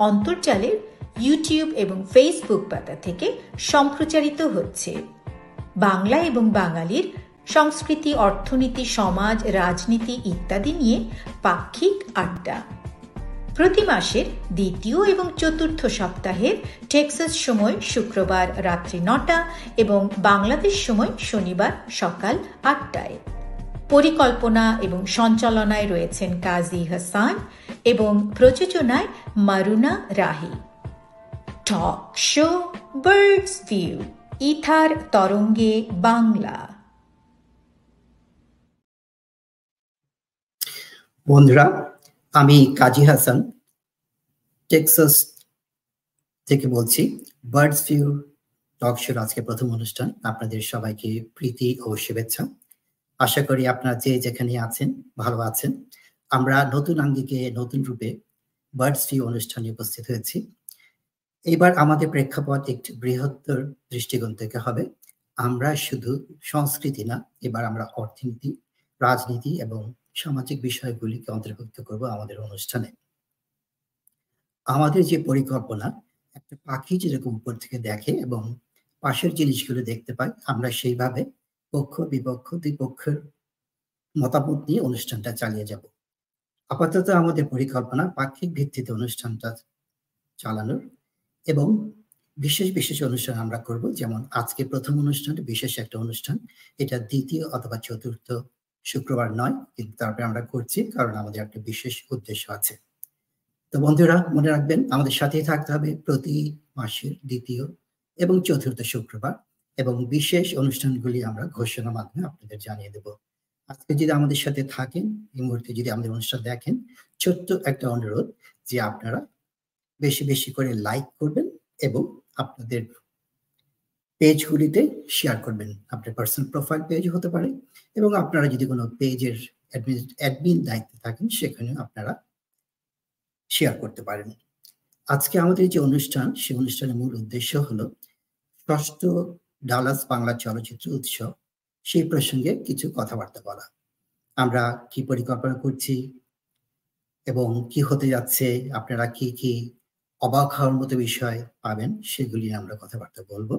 অন্তর্জালের YouTube এবং Facebook পাতা থেকে সম্প্রচারিত হচ্ছে। বাংলা এবং বাঙালির সংস্কৃতি, অর্থনীতি, সমাজ, রাজনীতি ইত্যাদি নিয়ে পাক্ষিক আড্ডা। প্রতি মাসের দ্বিতীয় এবং চতুর্থ সপ্তাহের টেক্সাস সময় শুক্রবার রাত্রি নটা এবং বাংলাদেশ সময় শনিবার সকাল আটটায়। পরিকল্পনা এবং সঞ্চালনায় রয়েছেন কাজী হাসান এবং প্রযোজনায় Maruna Rahi. Talk show birds view ether তরঙ্গে বাংলা। বন্ধুরা, আমি কাজী হাসান, টেক্সাস থেকে বলছি বার্ডস ভিউ টক শোর আজকে প্রথম অনুষ্ঠান। আপনাদের সবাইকে প্রীতি ও শুভেচ্ছা। আশা করি আপনারা যে যেখানে আছেন, ভালো আছেন। আমরা নতুন আঙ্গিকে নতুন রূপে বার্ডস ভিউ অনুষ্ঠানে উপস্থিত হয়েছি। এবার আমাদের প্রেক্ষাপট একটি বৃহত্তর দৃষ্টিকোণ থেকে হবে। আমরা শুধু সংস্কৃতি না, এবার আমরা অর্থনীতি, রাজনীতি এবং সামাজিক বিষয়গুলিকে অন্তর্ভুক্ত করব আমাদের অনুষ্ঠানে। আমাদের যে পরিকল্পনা, একটা পাখি যেরকম উপর থেকে দেখে এবং পাশের জিনিসগুলো দেখতে পাই, আমরা সেইভাবে পক্ষ, বিপক্ষ দুই পক্ষের মতামত নিয়ে অনুষ্ঠানটা চালিয়ে যাব। আপাতত আমাদের পরিকল্পনা পাক্ষিক ভিত্তিতে অনুষ্ঠানটা চালানোর এবং বিশেষ বিশেষ অনুষ্ঠান আমরা করব। যেমন আজকে প্রথম অনুষ্ঠান, বিশেষ একটা অনুষ্ঠান। এটা দ্বিতীয় অথবা চতুর্থ শুক্রবার নয়, কিন্তু তারপরে আমরা করছি কারণ আমাদের একটা বিশেষ উদ্দেশ্য আছে। তো বন্ধুরা, মনে রাখবেন, আমাদের সাথেই থাকতে হবে প্রতি মাসের দ্বিতীয় এবং চতুর্থ শুক্রবার। এবং বিশেষ অনুষ্ঠানগুলি আমরা ঘোষণার মাধ্যমে আপনাদের জানিয়ে দেব। আজকে যদি আমাদের সাথে থাকেন, এই মুহূর্তে যদি আমাদের অনুষ্ঠান দেখেন, ছোট্ট একটা অনুরোধ যে আপনারা বেশি বেশি করে লাইক করবেন এবং আপনাদের পেজগুলিতে শেয়ার করবেন। আপনার পার্সোনাল প্রোফাইল পেজ হতে পারে এবং আপনারা যদি কোনো পেজের অ্যাডমিন দায়িত্বে থাকেন সেখানে আপনারা শেয়ার করতে পারেন। আজকে আমাদের যে অনুষ্ঠান সেই অনুষ্ঠানের মূল উদ্দেশ্য হলো ষষ্ঠ ডালাস বাংলা চলচ্চিত্র উৎসব, সেই প্রসঙ্গে কিছু কথাবার্তা বলা। আমরা কি পরিকল্পনা করছি এবং কি হতে যাচ্ছে, আপনারা কি কি অবাক হওয়ার মতো বিষয় পাবেন, সেগুলি আমরা কথাবার্তা বলব।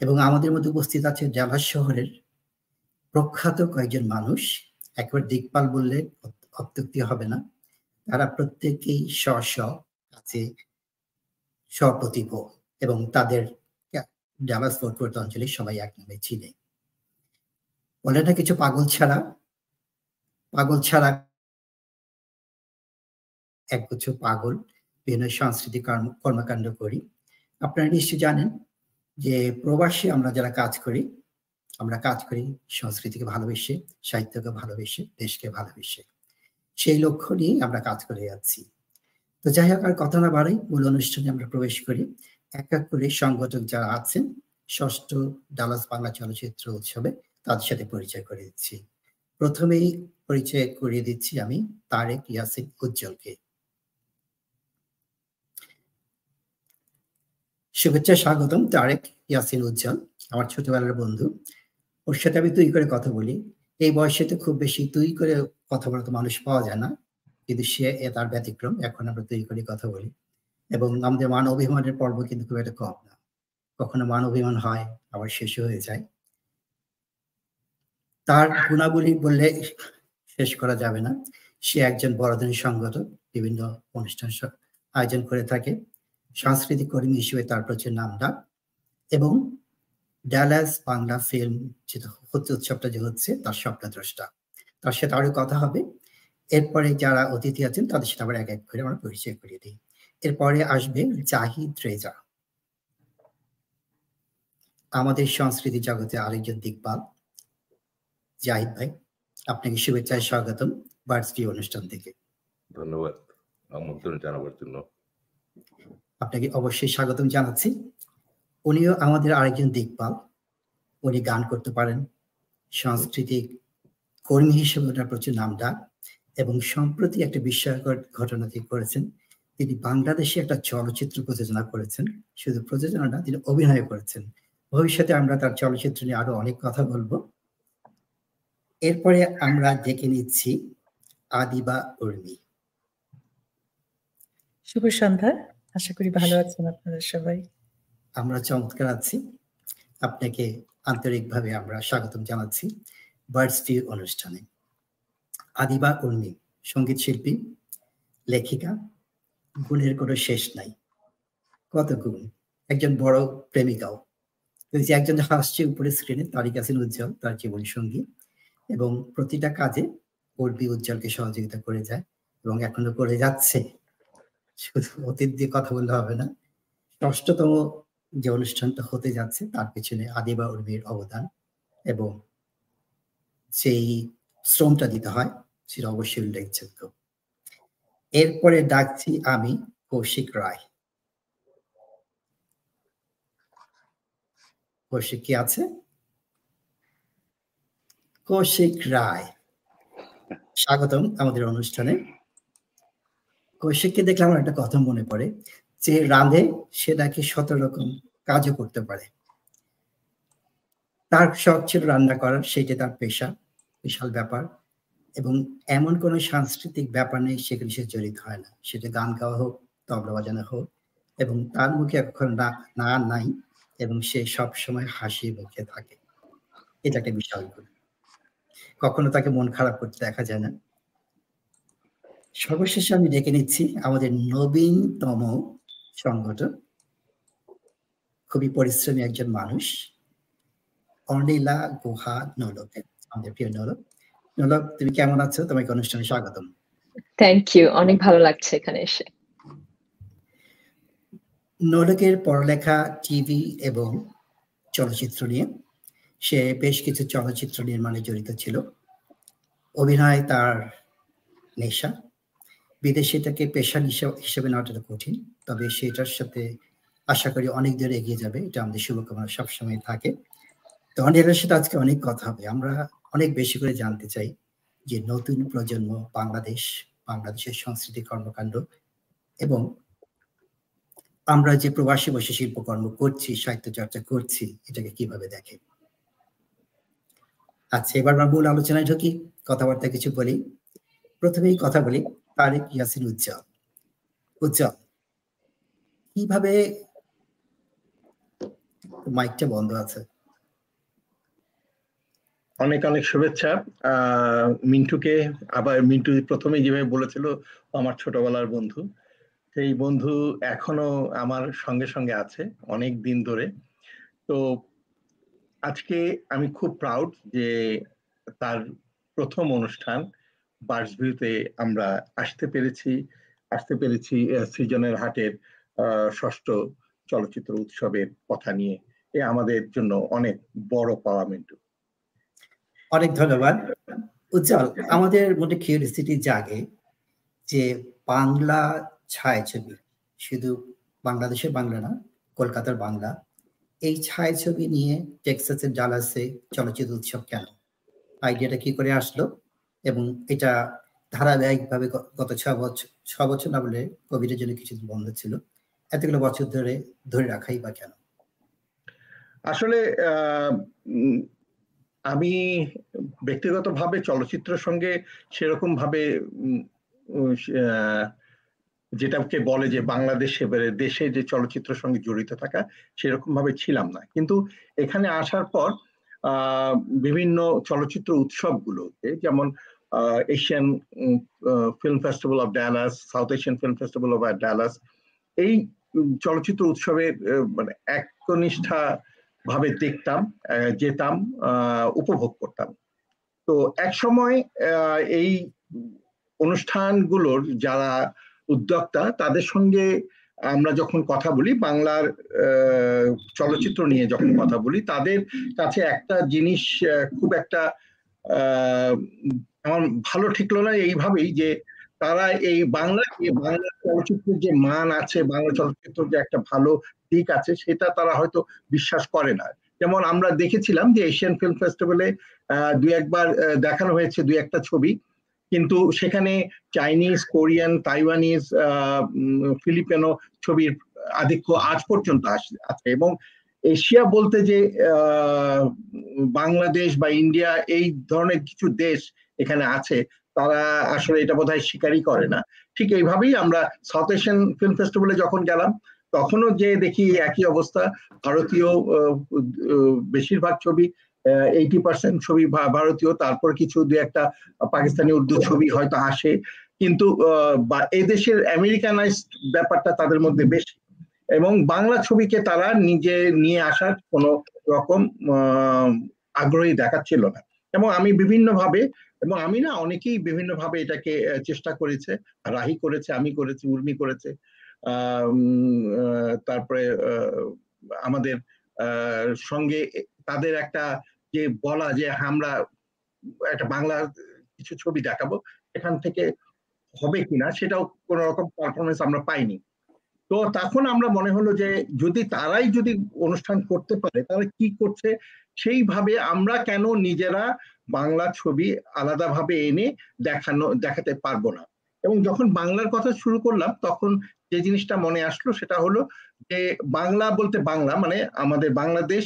এবং আমাদের মধ্যে উপস্থিত আছে ডালাস শহরের প্রখ্যাত কয়েকজন মানুষ। একবার দিকপাল বললে অত্যুক্তি হবে না। তারা প্রত্যেকেই স্ব স্ব কাছে স্বপ্রতিভ এবং তাদের ডালাস ফোর্ট অঞ্চলে সবাই এক নামে ছিলে। বলে না কিছু পাগল ছাড়া পাগল ছাড়া এক বছর পাগল বিভিন্ন সাংস্কৃতিক কর্মকাণ্ড করি। আপনারা নিশ্চয়ই জানেন যে প্রবাসী আমরা যারা কাজ করি, আমরা কাজ করি সংস্কৃতিকে ভালোবেসে, সাহিত্যকে ভালোবেসে, দেশকে ভালোবেসে। সেই লক্ষ্য নিয়ে আমরা কাজ করে যাচ্ছি। তো যাই হোক, আর কথা না বাড়াই, মূল অনুষ্ঠানে আমরা প্রবেশ করি। এক এক করে সংগঠক যারা আছেন, ষষ্ঠ ডালাস বাংলা চলচ্চিত্র উৎসবে তাদের সাথে পরিচয় করে দিচ্ছি প্রথমেই পরিচয় করিয়ে দিচ্ছি আমি তারেক ইয়াসিন উজ্জ্বলকে। শুভেচ্ছা, স্বাগতম তারেক ইয়াসিন উজ্জ্বল, আমার ছোটবেলার বন্ধু। ওর সাথে আমি তুই করে কথা বলি। এই বয়সে তো খুব বেশি তুই করে কথা বলতে মানুষ পাওয়া যায় না, কিন্তু সে তার ব্যতিক্রম, এখন আমরা তুই করে কথা বলি। এবং আমাদের মান অভিমানের পর্ব কিন্তু খুব একটা কম না। কখনো মান অভিমান হয়, আবার শেষ হয়ে যায়। তার গুণাবলী বললে শেষ করা যাবে না। সে একজন বড়দিন সংগঠক বিভিন্ন অনুষ্ঠান আয়োজন করে থাকে। সাংস্কৃতিক কর্মী হিসেবে তার প্রচুর নাম ডাক এবং ড্যালাস বাংলা ফিল্ম যেটা হচ্ছে উৎসবটা যে হচ্ছে, তার স্বপ্নদ্রষ্টা। তার সাথে আরও কথা হবে। এরপরে যারা অতিথি আছেন, তাদের সাথে আবার এক এক করে আমরা পরিচয় করিয়ে দিই। এরপরে আসবে জাহিদ রেজা। আমাদের সংস্কৃতি জগতে আরেকজন দিকপাল জাহিদ ভাই আপনাকে শুভেচ্ছায় স্বাগতম ভি অনুষ্ঠান থেকে। ধন্যবাদ। আমন্ত্রণ জানাবার জন্য। আপনাকে অবশ্যই স্বাগতম জানাচ্ছি। উনিও আমাদের আরেকজন দিকপাল। উনি গান করতে পারেন সাংস্কৃতিক কর্মী হিসেবে ওনার প্রচুর নাম ডাক এবং সম্প্রতি একটা বিস্ময়কর ঘটনা তিনি করেছেন। তিনি বাংলাদেশে একটা চলচ্চিত্র প্রযোজনা করেছেন। শুধু প্রযোজনা না তিনি অভিনয় করেছেন। ভবিষ্যতে আমরা তার চলচ্চিত্র নিয়ে আরও অনেক কথা বলব। এরপরে আমরা ডেকে নিচ্ছি আদিবা উর্মি। শুভ সন্ধ্যা। আশা করি ভালো আছেন আপনারা সবাই। আমরা চমৎকার আছি। আপনাকে আন্তরিকভাবে আমরা স্বাগতম জানাচ্ছি বার্ডস ভিউ অনুষ্ঠানে। আদিবা উর্মি সংগীত শিল্পী লেখিকা গুণের কোনো শেষ নাই। কত গুণ? একজন বড় প্রেমিকাও। যে একজন হাসছে উপরে স্ক্রিনে তারই কাছে উজ্জ্বল, তার জীবন সঙ্গী এবং প্রতিটা কাজে উর্বি উজ্জ্বলকে সহযোগিতা করে যায় এবং এখনও করে যাচ্ছে। শুধু অতীত দিয়ে কথা বললে হবে না, ষষ্ঠতম যে অনুষ্ঠানটা হতে যাচ্ছে, তার পিছনে আদিবা উর্মির অবদান এবং সেই শ্রমটা দিতে হয়, সেটা অবশ্যই উল্লেখযোগ্য। এরপরে ডাকছি আমি কৌশিক রায়। কৌশিক কি আছে? কৌশিক রায়। স্বাগতম আমাদের অনুষ্ঠানে। কৌশিককে দেখলে আমার একটা কথা মনে পড়ে যে রাঁধে, সে নাকি শত রকম কাজও করতে পারে। তার শখ ছিল রান্না করার সেটা তার পেশা, বিশাল ব্যাপার। এবং এমন কোনো সাংস্কৃতিক ব্যাপার নেই সেখানে সে জড়িত হয় না। সেটা গান গাওয়া হোক, তবলা বাজানো হোক এবং তার মুখে এখন না নাই এবং সে সব সময় হাসি মুখে থাকে। এটা একটা বিশাল গুণ। কখনো তাকে মন খারাপ করতে দেখা যায় না। সর্বশেষে আমি ডেকে নিচ্ছি আমাদের নবীনতম সংগঠন খুবই পরিশ্রমী একজন মানুষ। অনিলা গুহা নলকে, আমাদের প্রিয় নলক। নলক তুমি কেমন আছো? তোমাকে অনুষ্ঠানে স্বাগতম। থ্যাংক ইউ অনেক ভালো লাগছে এখানে এসে। নলকের পড়ালেখা টিভি এবং চলচ্চিত্র নিয়ে সে বেশ কিছু চলচ্চিত্র নির্মাণে জড়িত ছিল। অভিনয় তার নেশা। বিদেশে এটাকে পেশা হিসেবে নেওয়াটা কঠিন তবে সেটার সাথে আশা করি অনেক দূর এগিয়ে যাবে। এটা আমাদের শুভকামনা সবসময় থাকে। তো অনেকের সাথে আজকে অনেক কথা হবে। আমরা অনেক বেশি করে জানতে চাই যে নতুন প্রজন্ম বাংলাদেশ, বাংলাদেশের সংস্কৃতি কর্মকাণ্ড এবং আমরা যে প্রবাসী বসে শিল্পকর্ম করছি সাহিত্য চর্চা করছি, এটাকে কীভাবে দেখে? আচ্ছা এবার আমরা মূল আলোচনায় ঢুকি, কথাবার্তা কিছু বলি। প্রথমেই কথা বলি তারেক ইয়াসিন উজ্জ্বল। উজ্জ্বল, কীভাবে মাইকটা বন্ধ আছে? অনেক অনেক শুভেচ্ছা। মিন্টুকে আবার মিন্টু প্রথমে যেভাবে বলেছিল আমার ছোটবেলার বন্ধু। সেই বন্ধু এখনও আমার সঙ্গে সঙ্গে আছে অনেক দিন ধরে। তো আজকে আমি খুব প্রাউড যে তার প্রথম অনুষ্ঠান বার্স ভিউতে আমরা আসতে পেরেছি। আসতে পেরেছি সৃজনের হাটের ষষ্ঠ চলচ্চিত্র উৎসবের কথা নিয়ে। এ আমাদের জন্য অনেক বড় পাওয়া মিন্টু। অনেক ধন্যবাদ। উজ্জ্বল, আমাদের মধ্যে কিউরিয়াসিটি জাগে যে বাংলা ছায়াছবি শুধু বাংলাদেশের বাংলা না, কলকাতার বাংলা, এই ছায়াছবি নিয়ে টেক্সাসের ডালাসে চলচ্চিত্র উৎসব কেন? আইডিয়াটা কি করে আসলো? এবং এটা ধারাবাহিকভাবে গত ছ বছর ছ বছর না বলে কোভিডের জন্য কিছু বন্ধ ছিল। এতগুলো বছর ধরে ধরে রাখাই বা কেন? আসলে আমি ব্যক্তিগতভাবে চলচ্চিত্রের সঙ্গে সেরকম ভাবে যেটাকে বলে যে বাংলাদেশে দেশে যে চলচ্চিত্রের সঙ্গে জড়িত থাকা সেরকম ভাবে ছিলাম না। কিন্তু এখানে আসার পর বিভিন্ন চলচ্চিত্র উৎসবগুলোতে, যেমন Asian film festival of Dallas South Asian film festival of Dallas এই চলচ্চিত্র উৎসবে মানে একনিষ্ঠা ভাবে দেখতাম যেতাম উপভোগ করতাম। তো এক সময় এই অনুষ্ঠানগুলোর যারা উদ্যোক্তা, তাদের সঙ্গে আমরা যখন কথা বলি, বাংলার চলচ্চিত্র নিয়ে যখন কথা বলি, তাদের কাছে একটা জিনিস খুব একটা আমার ভালো ঠিকলো না এইভাবেই যে তারা এই বাংলা বাংলা চলচ্চিত্রের যে মান আছে, বাংলা চলচ্চিত্র যে একটা ভালো দিক আছে, সেটা তারা হয়তো বিশ্বাস করে না। যেমন আমরা দেখেছিলাম যে এশিয়ান ফিল্ম ফেস্টিভ্যালে দু একবার দেখানো হয়েছে দুই একটা ছবি। কিন্তু সেখানে চাইনিজ, কোরিয়ান, তাইওয়ানিজ ফিলিপিনো ছবির আধিক্য আজ পর্যন্ত আছে। এবং এশিয়া বলতে যে বাংলাদেশ বা ইন্ডিয়া এই ধরনের কিছু দেশ এখানে আছে তারা আসলে এটা বোধহয় স্বীকারই করে না। ঠিক এইভাবেই আমরা সাউথ এশিয়ান ফিল্ম ফেস্টিভ্যালে যখন গেলাম, তখনও যে দেখি একই অবস্থা। ভারতীয় বেশিরভাগ ছবি এইটি পার্সেন্ট ছবি ভারতীয়, তারপর কিছু দু একটা পাকিস্তানি উর্দু ছবি হয়তো আসে। কিন্তু এই দেশের আমেরিকানাইজ ব্যাপারটা তাদের মধ্যে বেশি। এবং বাংলা ছবিকে তারা নিজে নিয়ে আসার কোন রকম আগ্রহী দেখাচ্ছিল না। এবং আমি বিভিন্ন ভাবে এবং আমি না অনেকেই বিভিন্ন ভাবে এটাকে চেষ্টা করেছে। রাহি করেছে, আমি করেছি, উর্মি করেছে। তারপরে আমাদের সঙ্গে তাদের একটা যে বলা যে আমরা একটা বাংলা কিছু ছবি দেখাবো এখান থেকে হবে কিনা সেটাও কোন রকম পারফরমেন্স আমরা পাইনি। তো তখন আমরা মনে হলো যে যদি তারাই যদি অনুষ্ঠান করতে পারে তাহলে কি করছে? সেইভাবে আমরা কেন নিজেরা বাংলা ছবি আলাদাভাবে এনে দেখানো, দেখাতে পারব না। এবং যখন বাংলার কথা শুরু করলাম, তখন যে জিনিসটা মনে আসলো সেটা হলো যে বাংলা বলতে বাংলা মানে আমাদের বাংলাদেশ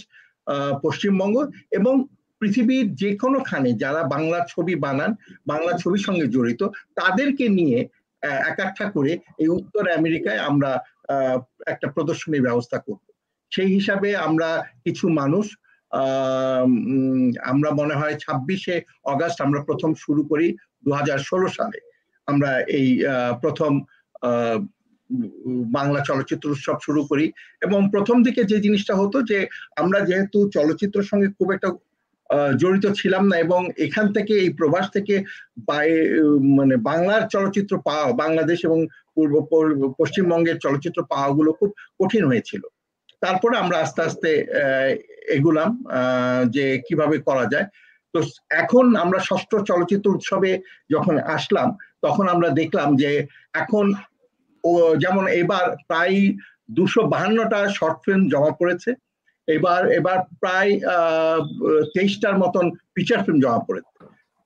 পশ্চিমবঙ্গ এবং পৃথিবীর যে কোনো খানে যারা বাংলা ছবি বানান, বাংলা ছবির সঙ্গে জড়িত, তাদেরকে নিয়ে একাঠা করে এই উত্তর আমেরিকায় আমরা একটা প্রদর্শনীর ব্যবস্থা করব। সেই হিসাবে আমরা কিছু মানুষ আমরা মনে হয় ছাব্বিশে অগাস্ট আমরা প্রথম শুরু করি দু হাজার ষোলো সালে। আমরা এই প্রথম বাংলা চলচ্চিত্র উৎসব শুরু করি এবং প্রথম দিকে যে জিনিসটা হতো যে আমরা যেহেতু চলচ্চিত্রের সঙ্গে খুব একটা জড়িত ছিলাম না এবং এখান থেকে এই প্রবাস থেকে মানে বাংলার চলচ্চিত্র পাওয়া, বাংলাদেশ এবং পূর্ব পশ্চিমবঙ্গের চলচ্চিত্র পাওয়াগুলো খুব কঠিন হয়েছিল। তারপরে আমরা আস্তে আস্তে এগুলাম যে কীভাবে করা যায়। তো এখন আমরা ষষ্ঠ চলচ্চিত্র উৎসবে যখন আসলাম, তখন আমরা দেখলাম যে এখন ও, যেমন এবার প্রায় দুশো বাহান্নটা শর্ট ফিল্ম জমা পড়েছে। এবার এবার প্রায় আহ তেইশটার মতন ফিচার ফিল্ম জমা পড়েছে।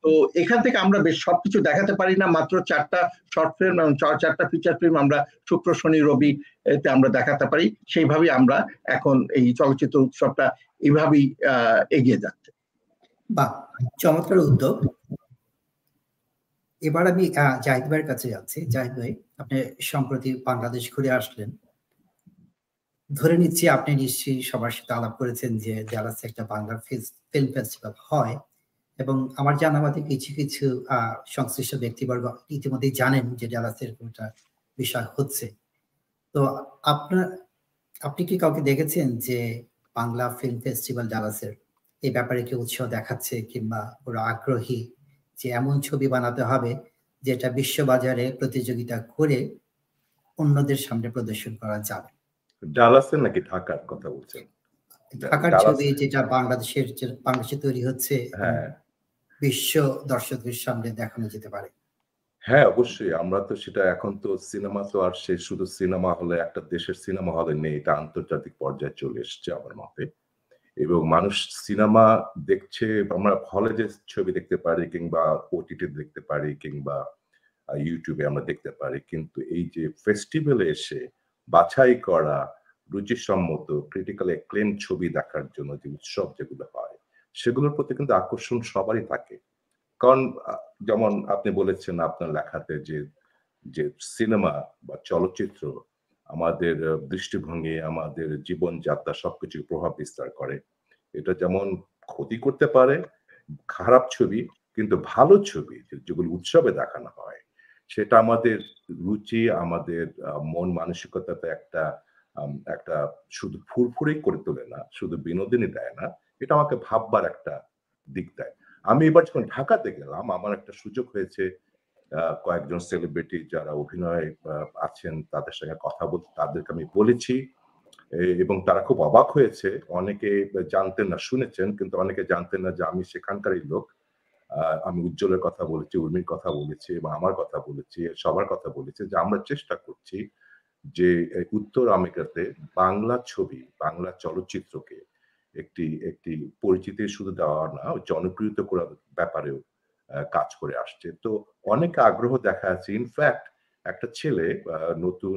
তো এখান থেকে আমরা বেশ সবকিছু দেখাতে পারি না, মাত্র চারটা শর্ট ফিল্ম এবং চারটা ফিচার ফিল্ম আমরা শুক্র, শনি, রবি আমরা দেখাতে পারি। সেইভাবেই আমরা এখন এই চলচ্চিত্র উৎসবটা এইভাবেই এগিয়ে যাচ্ছে। বা চমৎকার উদ্যোগ। এবার আমি জাহিদ ভাইয়ের কাছে যাচ্ছি। জাহিদ ভাই আপনি সম্প্রতি বাংলাদেশ ঘুরে আসলেন। ধরে নিচ্ছি আপনি নিশ্চয়ই সবার সাথে আলাপ করেছেন যে, যারা একটা বাংলা ফিল্ম ফেস্টিভ্যাল হয় এবং আমার জানা মতে কিছু কিছু সংশ্লিষ্ট ব্যক্তিবর্গ ইতিমধ্যেই জানেন যে ডালাসের একটা বিষয় হচ্ছে। তো আপনার আপনি কি কাউকে দেখেছেন যে বাংলা ফিল্ম ফেস্টিভ্যাল ডালাসের এই ব্যাপারে কি উৎসাহ দেখাচ্ছে কিংবা ওরা আগ্রহী যে এমন ছবি বানাতে হবে যেটা বিশ্ববাজারে প্রতিযোগিতা করে অন্যদের সামনে প্রদর্শন করা যাবে? ডালাসের নাকি ঢাকার কথা বলছেন? ঢাকার ছবি যেটা বাংলাদেশের বাংলাদেশে তৈরি হচ্ছে। হ্যাঁ। বিশ্ব দর্শকদের সামনে দেখানো যেতে পারে। হ্যাঁ অবশ্যই। আমরা তো সেটা এখন তো সিনেমা তো আর সে শুধু সিনেমা হলে একটা দেশের সিনেমা হলে নেই, এটা আন্তর্জাতিক পর্যায়ে চলে এসছে আমার মতে। এবং মানুষ সিনেমা দেখছে, আমরা হলে যে ছবি দেখতে পারি কিংবা ওটিটি দেখতে পারি কিংবা ইউটিউবে আমরা দেখতে পারি, কিন্তু এই যে ফেস্টিভ্যালে এসে বাছাই করা, রুচিসম্মত ক্রিটিক্যাল এক্লেম ছবি দেখার জন্য যে উৎসব যেগুলো হয় সেগুলোর প্রতি কিন্তু আকর্ষণ সবারই থাকে। কারণ যেমন আপনি বলেছেন আপনার লেখাতে যে যে সিনেমা বা চলচ্চিত্র আমাদের দৃষ্টিভঙ্গি, আমাদের জীবনযাত্রা সবকিছু প্রভাব বিস্তার করে। এটা যেমন ক্ষতি করতে পারে, খারাপ ছবি কিন্তু ভালো ছবি যেগুলো উৎসবে দেখানো হয়, সেটা আমাদের রুচি, আমাদের মন মানসিকতাতে একটা একটা শুধু ফুরফুরে করে তোলে না, শুধু বিনোদিনী দেয় না এটা আমাকে ভাববার একটা দিক দেয়। আমি এবার যখন ঢাকাতে গেলাম, আমার একটা সুযোগ হয়েছে কয়েকজন সেলিব্রিটি যারা অভিনয় আছেন, তাদের সঙ্গে কথা বলতে তাদেরকে আমি বলেছি এবং তারা খুব অবাক হয়েছে। অনেকে জানতেন না, শুনেছেন, কিন্তু অনেকে জানতেন না যে আমি সেখানকারই লোক। আমি উজ্জ্বলের কথা বলেছি, উর্মির কথা বলেছি এবং আমার কথা বলেছি, সবার কথা বলেছি, যে আমরা চেষ্টা করছি যে উত্তর আমেরিকাতে বাংলা ছবি, বাংলা চলচ্চিত্রকে একটি একটি পরিচিতি শুধু দেওয়া না জনপ্রিয়তা করার ব্যাপারেও কাজ করে আসছে। তো অনেক আগ্রহ দেখা যাচ্ছে। ইনফ্যাক্ট একটা ছেলে নতুন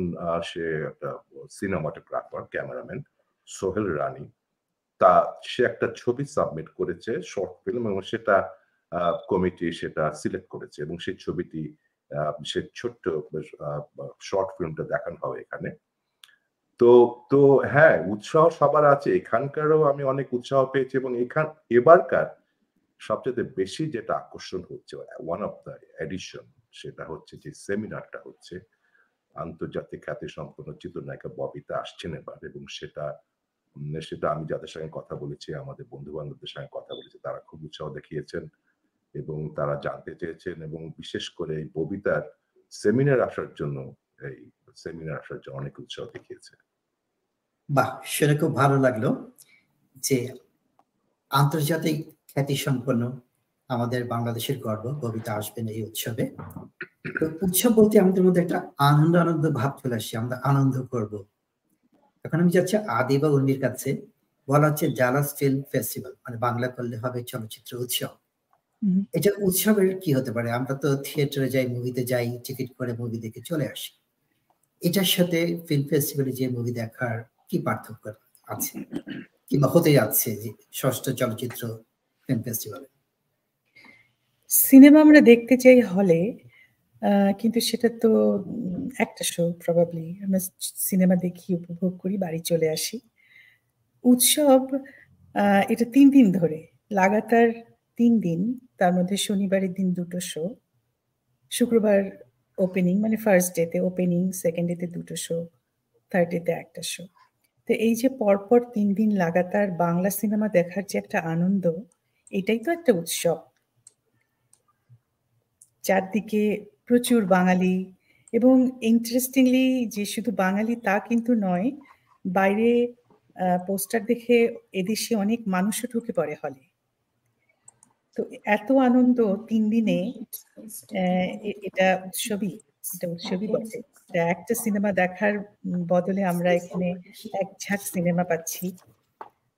সে একটা সিনেমাটোগ্রাফার ক্যামেরাম্যান সোহেল রানী, তা, সে একটা ছবি সাবমিট করেছে শর্ট ফিল্ম এবং সেটা কমিটি সেটা সিলেক্ট করেছে, এবং সেই ছবিটি সে ছোট্ট শর্ট ফিল্মটা দেখানো হবে এখানে। তো তো হ্যাঁ উৎসাহ সবার আছে। এখানকারও আমি অনেক উৎসাহ পেয়েছি এবং এখান, এবারকার সবচেয়ে বেশি যেটা আকর্ষণ হচ্ছে ওয়ান অফ দ্য এডিশন সেটা হচ্ছে যে সেমিনারটা হচ্ছে, আন্তর্জাতিক খ্যাতি সম্পন্ন চিত্রনায়িকা ববিতা আসছেন এবার এবং সেটা সেটা আমি যাদের সঙ্গে কথা বলেছি, আমাদের বন্ধু বান্ধবদের সঙ্গে কথা বলেছি, তারা খুব উৎসাহ দেখিয়েছেন এবং তারা জানতে চেয়েছেন এবং বিশেষ করে এই ববিতার সেমিনার আসার জন্য, এই সেমিনার আসার জন্য অনেক উৎসাহ দেখিয়েছে বাহ শুনে খুব ভালো লাগল যে আন্তর্জাতিক খ্যাতি সম্পন্ন আমাদের বাংলাদেশের গর্ব কবিতা আসবেন এই উৎসবে। তো উৎসব বলতে আমাদের মধ্যে একটা আনন্দ আনন্দ ভাব চলে আসছে আমরা আনন্দ করব। এখন আমি যাচ্ছি আদি বা উন্নির কাছে বলা হচ্ছে জালাস ফিল্ম ফেস্টিভ্যাল মানে বাংলা করলে হবে চলচ্চিত্র উৎসব। এটা উৎসবের কি হতে পারে? আমরা তো থিয়েটারে যাই মুভিতে যাই টিকিট করে মুভি দেখে চলে আসি। এটার সাথে ফিল্ম ফেস্টিভ্যালে যে মুভি দেখার কি পার্থক্য আছে? কিংবা হতে যাচ্ছে যে ষষ্ঠ চলচ্চিত্র ফিল্ম ফেস্টিভ্যালে সিনেমা আমরা দেখতে চাই হলে কিন্তু সেটা তো একটা শো প্রবাবলি আমরা সিনেমা দেখি, উপভোগ করি, বাড়ি চলে আসি। উৎসব এটা তিন দিন ধরে। লাগাতার তিন দিন, তার মধ্যে শনিবারের দিন দুটো শো শুক্রবার ওপেনিং মানে ফার্স্ট ডেতে ওপেনিং সেকেন্ড ডেতে দুটো শো থার্ড ডেতে একটা শো তো এই যে পরপর তিন দিন লাগাতার বাংলা সিনেমা দেখার যে একটা আনন্দ, এটাই তো একটা উৎসব। চারদিকে প্রচুর বাঙালি এবং ইন্টারেস্টিংলি যে শুধু বাঙালি তা কিন্তু নয়, বাইরে পোস্টার দেখে এদেশে অনেক মানুষও ঢুকে পড়ে হলে তো এত আনন্দ তিন দিনে এটা উৎসবই। এটা উৎসবই বটে একটা সিনেমা দেখার বদলে আমরা এখানে এক ঝাঁক সিনেমা পাচ্ছি।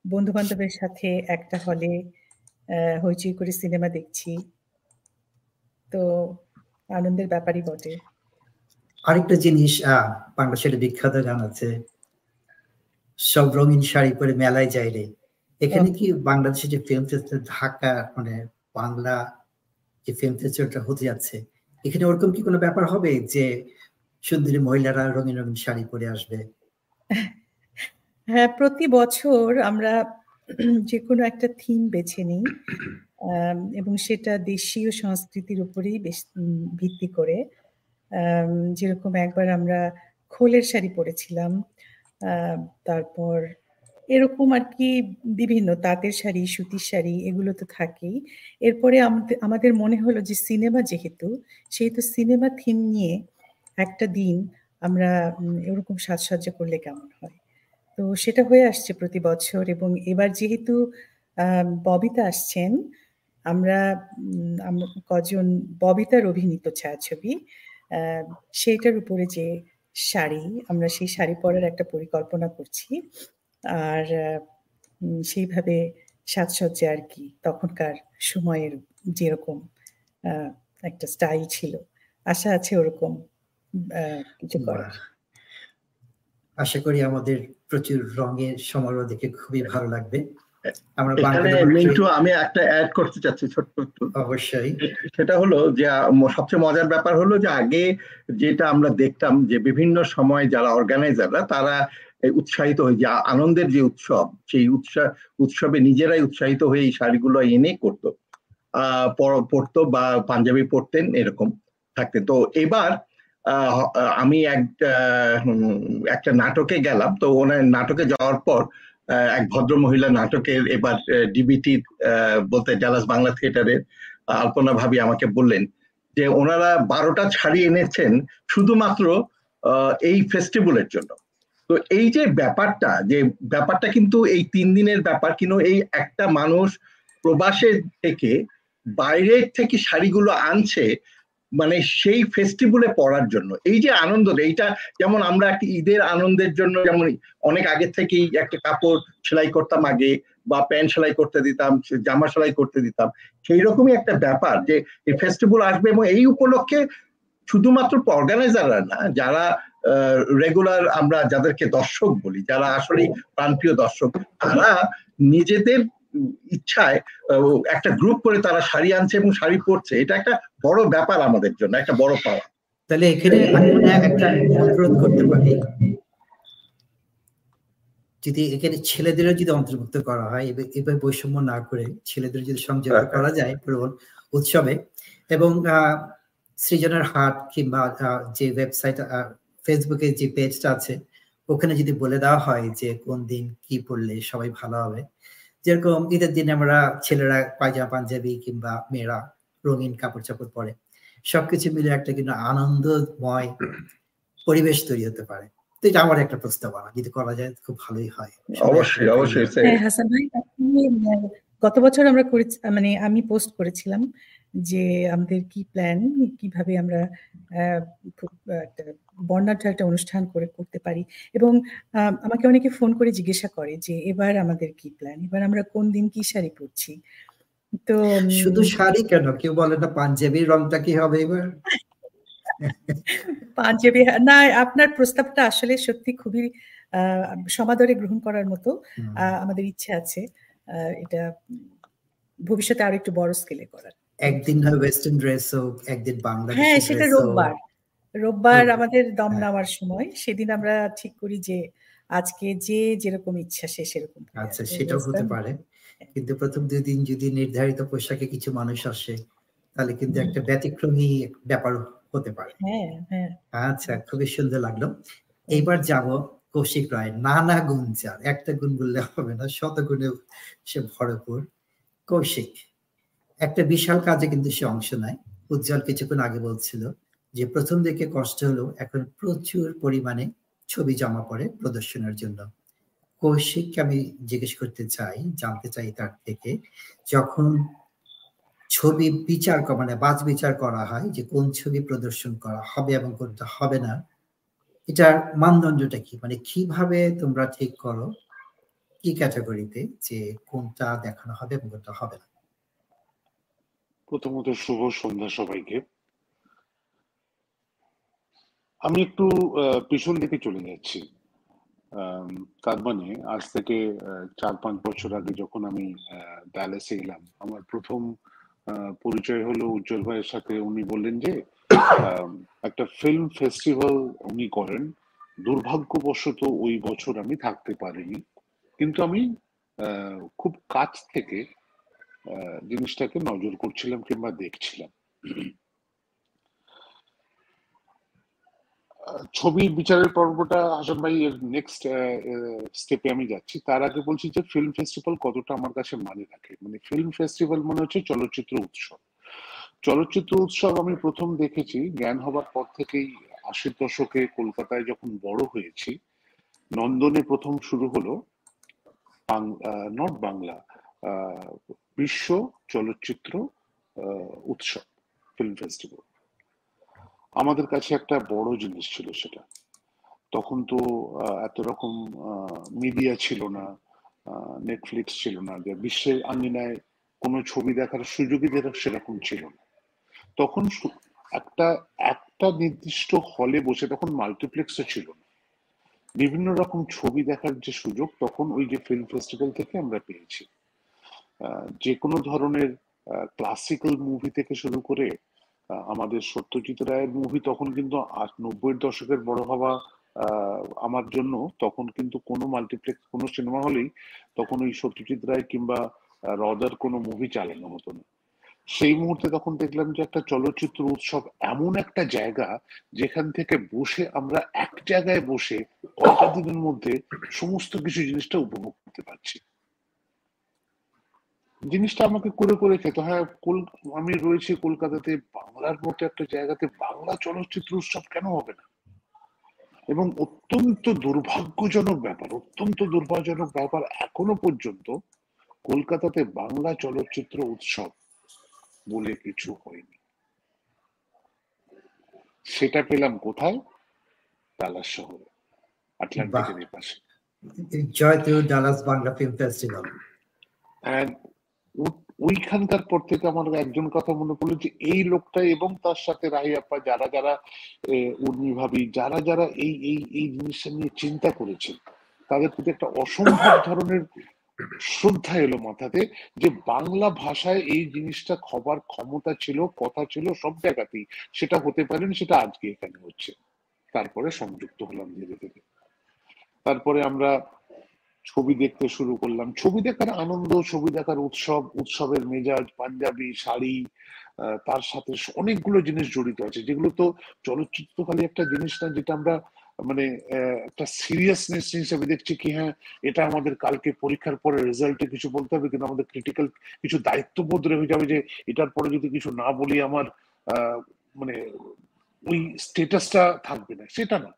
বন্ধু বান্ধবের সাথে একটা হলে হইচই করে সিনেমা দেখছি। তো আনন্দের ব্যাপারই বটে। আরেকটা জিনিস বাংলাদেশের বিখ্যাত গান আছে সব রঙিন শাড়ি পরে মেলায় যাই রে। এখানে কি বাংলাদেশের যে ফিল্ম ফেস্টিভ্যাল ঢাকা মানে বাংলা যে ফিল্ম ফেস্টিভ্যালটা হতে যাচ্ছে এখানে ওরকম কি কোনো ব্যাপার হবে যে সুন্দরী মহিলারা রঙিন রঙিন শাড়ি পরে আসবে? হ্যাঁ প্রতি বছর আমরা যে কোনো একটা থিম বেছে নিই এবং সেটা দেশীয় সংস্কৃতির উপরেই ভিত্তি করে। যেরকম একবার আমরা খোলের শাড়ি পরেছিলাম তারপর এরকম আর কি বিভিন্ন তাঁতের শাড়ি, সুতির শাড়ি এগুলো তো থাকেই। এরপরে আমাদের মনে হলো যে সিনেমা যেহেতু, সেহেতু সিনেমা থিম নিয়ে একটা দিন আমরা এরকম সাজসজ্জা করলে কেমন হয়? তো সেটা হয়ে আসছে প্রতি বছর এবং এবার যেহেতু ববিতা আসছেন, আমরা কজন ববিতার অভিনীত ছায়াছবি সেইটার উপরে যে শাড়ি, আমরা সেই শাড়ি পরার একটা পরিকল্পনা করছি। আর সেইভাবে সাজসজ্জা আর কি তখনকার সময়ের যেরকম একটা স্টাইল ছিল। আশা আছে ওরকম কিছু করার। আশা করি আমাদের প্রচুর রঙের সমারোহ দেখে খুবই ভালো লাগবে। আমরা মিন্টু আমি একটা অ্যাড করতে চাচ্ছি ছোট্ট একটু। অবশ্যই। সেটা হলো যে সবচেয়ে মজার ব্যাপার হলো যে আগে যেটা আমরা দেখতাম যে বিভিন্ন সময় যারা অর্গানাইজাররা তারা উৎসাহিত হয়ে যে আনন্দের যে উৎসব, সেই উৎসব উৎসবে নিজেরাই উৎসাহিত হয়ে এই শাড়িগুলো এনে করতো। আহ পড়তো বা পাঞ্জাবি পড়তেন এরকম থাকতে তো এবার আমি একটা একটা নাটকে গেলাম। তো ওনার নাটকে যাওয়ার পর এক ভদ্র মহিলা নাটকের এবার ডিবিটি বলতে ডালাস বাংলা থিয়েটারের আলপনা ভাবি আমাকে বললেন যে, ওনারা বারোটা ছাড়ি এনেছেন শুধুমাত্র এই ফেস্টিভ্যালের জন্য। তো এই যে ব্যাপারটা যে ব্যাপারটা কিন্তু এই তিন দিনের ব্যাপার, কিন্তু এই একটা মানুষ প্রবাসে থেকে বাইরের থেকে শাড়িগুলো আনছে মানে সেই ফেস্টিভ্যালে পড়ার জন্য। এই যে আনন্দ, এইটা যেমন আমরা একটা ঈদের আনন্দের জন্য, যেমন অনেক আগে থেকেই একটা কাপড় সেলাই করতাম আগে, বা প্যান্ট সেলাই করতে দিতাম জামা সেলাই করতে দিতাম। সেই রকমই একটা ব্যাপার যে, এই ফেস্টিভ্যাল আসবে এবং এই উপলক্ষে শুধুমাত্র অর্গানাইজাররা না, যারা রেগুলার আমরা যাদেরকে দর্শক বলি যারা আসলে প্রাণপ্রিয় দর্শক তারা নিজেদের ইচ্ছায় একটা গ্রুপ করে তারা শাড়ি আনছে এবং শাড়ি পরছে। এটা একটা বড় ব্যাপার আমাদের জন্য একটা বড় পাওয়া। তাহলে এখানে একটা অনুরোধ করতে পারি। যদি এখানে ছেলেদেরও যদি অন্তর্ভুক্ত করা হয় এবার বৈষম্য না করে ছেলেদের যদি সংযোগ হ্যাঁ। করা যায় পুরো উৎসবে এবং সৃজনের হাট কিংবা যে ওয়েবসাইট ফেসবুকে যে পেজটা আছে ওখানে যদি বলে দেওয়া হয় যে কোন দিন কি পড়লে সবাই ভালো হবে। যেরকম ঈদের দিনে আমরা ছেলেরা পায়জামা পাঞ্জাবি কিংবা মেয়েরা রঙিন কাপড় চাপড় পরে সবকিছু মিলে একটা কিন্তু আনন্দময় পরিবেশ তৈরি হতে পারে। তো এটা আমার একটা প্রস্তাবনা যদি করা যায় খুব ভালোই হয়। অবশ্যই অবশ্যই হ্যাঁ, হাসান ভাই গত বছর আমরা করেছি মানে আমি পোস্ট করেছিলাম যে আমাদের কি প্ল্যান কীভাবে আমরা একটা বর্ণাঢ্য একটা অনুষ্ঠান করে করতে পারি। এবং আমাকে অনেকে ফোন করে জিজ্ঞাসা করে যে এবার আমাদের কি প্ল্যান এবার আমরা কোন দিন কি শাড়ি পরছি? তো শুধু শাড়ি কেন? কেউ বলে না পাঞ্জাবির রংটা কি হবে এবার? পাঞ্জাবি না আপনার প্রস্তাবটা আসলে সত্যি খুবই সমাদরে গ্রহণ করার মতো আমাদের ইচ্ছে আছে। এটা ভবিষ্যতে আরও একটু বড় স্কেলে করার। একদিন হয় ওয়েস্টার্ন ড্রেস হোক একদিন বাংলা হ্যাঁ সেটা রোববার। রোববার আমাদের দম হ্যাঁ। নেওয়ার সময় সেদিন আমরা ঠিক করি যে আজকে যে যেরকম ইচ্ছা সে সেরকম আচ্ছা সেটাও হতে পারে। কিন্তু প্রথম দুই দিন যদি নির্ধারিত পোশাকে কিছু মানুষ আসে তাহলে কিন্তু একটা ব্যতিক্রমী ব্যাপার হতে পারে। হ্যাঁ, হ্যাঁ। আচ্ছা খুবই সুন্দর লাগল। এইবার যাব কৌশিক রায় নানা গুণ যার একটা গুণ বললে হবে না শত গুণে সে ভরপুর। কৌশিক একটা বিশাল কাজে কিন্তু সে অংশ নেয়। উজ্জ্বল কিছুক্ষণ আগে বলছিল যে প্রথম দিকে কষ্ট হলো, এখন প্রচুর পরিমাণে ছবি জমা পড়ে প্রদর্শনের জন্য। কৌশিককে আমি জিজ্ঞেস করতে চাই, জানতে চাই তার থেকে, যখন ছবি বিচার মানে বাজ বিচার করা হয় যে কোন ছবি প্রদর্শন করা হবে এবং কোনটা হবে না, এটার মানদণ্ডটা কি? মানে কীভাবে তোমরা ঠিক করো কি ক্যাটাগরিতে যে কোনটা দেখানো হবে এবং কোনটা হবে না? প্রথমত শুভ সন্ধ্যা সবাইকে। আমি একটু পিছন দিকে চলে যাচ্ছি। তার মানে আজ থেকে চার পাঁচ বছর আগে যখন আমি ডায়ালাসে এলাম, আমার প্রথম পরিচয় হলো উজ্জ্বল ভাইয়ের সাথে। উনি বললেন যে একটা ফিল্ম ফেস্টিভ্যাল উনি করেন। দুর্ভাগ্যবশত ওই বছর আমি থাকতে পারিনি। কিন্তু আমি খুব কাছ থেকে জিনিসটাকে নজর করছিলাম কিংবা দেখছিলাম। ছবি বিচারের পর্বটা হাসান ভাই এর নেক্সট স্টেপে আমি যাচ্ছি। তার আগে বলছি যে ফিল্ম ফেস্টিভ্যাল কতটা আমার কাছে মানে রাখে। মানে ফিল্ম ফেস্টিভ্যাল মনে হচ্ছে চলচ্চিত্র উৎসব। চলচ্চিত্র উৎসব আমি প্রথম দেখেছি, জ্ঞান হবার পর থেকেই আশির দশকে কলকাতায় যখন বড় হয়েছি, নন্দনে প্রথম শুরু হলো নট বাংলা বিশ্ব চলচ্চিত্র উৎসব ফিল্ম ফেস্টিভ্যাল আমাদের কাছে একটা বড় জিনিস ছিল সেটা। তখন তো এত রকম মিডিয়া ছিল না নেটফ্লিক্স ছিল না, যে বিশ্বের আঙ্গিনায় কোনো ছবি দেখার সুযোগই সেরকম ছিল না। তখন একটা একটা নির্দিষ্ট হলে বসে তখন মাল্টিপ্লেক্সও ছিল না। বিভিন্ন রকম ছবি দেখার যে সুযোগ তখন ওই যে ফিল্ম ফেস্টিভ্যাল থেকে আমরা পেয়েছি। যে কোনো ধরনের ক্লাসিক্যাল মুভি থেকে শুরু করে আমাদের সত্যজিৎ রায়ের মুভি তখন কিন্তু নব্বই দশকের বড় হওয়া আমার জন্য, তখন কিন্তু কোনো মাল্টিপ্লেক্স কোনো সিনেমা হলেই তখন ওই সত্যজিৎ রায় কিংবা রদার কোনো মুভি চালানো হতো না সেই মুহূর্তে তখন দেখলাম যে একটা চলচ্চিত্র উৎসব এমন একটা জায়গা যেখান থেকে বসে আমরা এক জায়গায় বসে কয়েকটা দিনের মধ্যে সমস্ত কিছু জিনিসটা উপভোগ করতে পারছি। জিনিসটা আমাকে করে করে খেতে হয়। কল আমি রয়েছি কলকাতাতে বাংলার মতো একটা জায়গাতে বাংলা চলচ্চিত্র উৎসব কেন হবে না? এবং অত্যন্ত দুর্ভাগ্যজনক ব্যাপার অত্যন্ত দুর্ভাগ্যজনক ব্যাপার এখনও পর্যন্ত কলকাতাতে বাংলা চলচ্চিত্র উৎসব বলে কিছু হয়নি। সেটা পেলাম কোথায়? ডালাস শহরে আটলান্টিকের পাশে। Joy Joydeb Dallas Bangla film festival ওইখানকার পর থেকে আমার একজন কথা মনে পড়ল যে এই লোকটা এবং তার সাথে রাহি আপা যারা যারা উর্মি ভাবি, যারা যারা এই এই এই জিনিসটা নিয়ে চিন্তা করেছে তাদের প্রতি একটা অসম্ভব ধরনের শ্রদ্ধা এলো মাথাতে যে বাংলা ভাষায় এই জিনিসটা খবার ক্ষমতা ছিল, কথা ছিল সব জায়গাতেই। সেটা হতে পারেনি সেটা আজকে এখানে হচ্ছে। তারপরে সংযুক্ত হলাম ধীরে ধীরে তারপরে আমরা ছবি দেখতে শুরু করলাম। ছবি দেখার আনন্দ, ছবি দেখার উৎসব, উৎসবের মেজাজ, পাঞ্জাবি, শাড়ি তার সাথে অনেকগুলো জিনিস জড়িত আছে। যেগুলো তো চলচ্চিত্র খালি একটা জিনিস না, যেটা আমরা মানে একটা সিরিয়াসনেস হিসেবে দেখছি কি হ্যাঁ এটা আমাদের কালকে পরীক্ষার পরে রেজাল্টে কিছু বলতে হবে, কিন্তু আমাদের ক্রিটিক্যাল কিছু দায়িত্ববোধ রয়ে যাবে যে, এটার পরে যদি কিছু না বলি আমার মানে ওই স্টেটাসটা থাকবে না। সেটা না।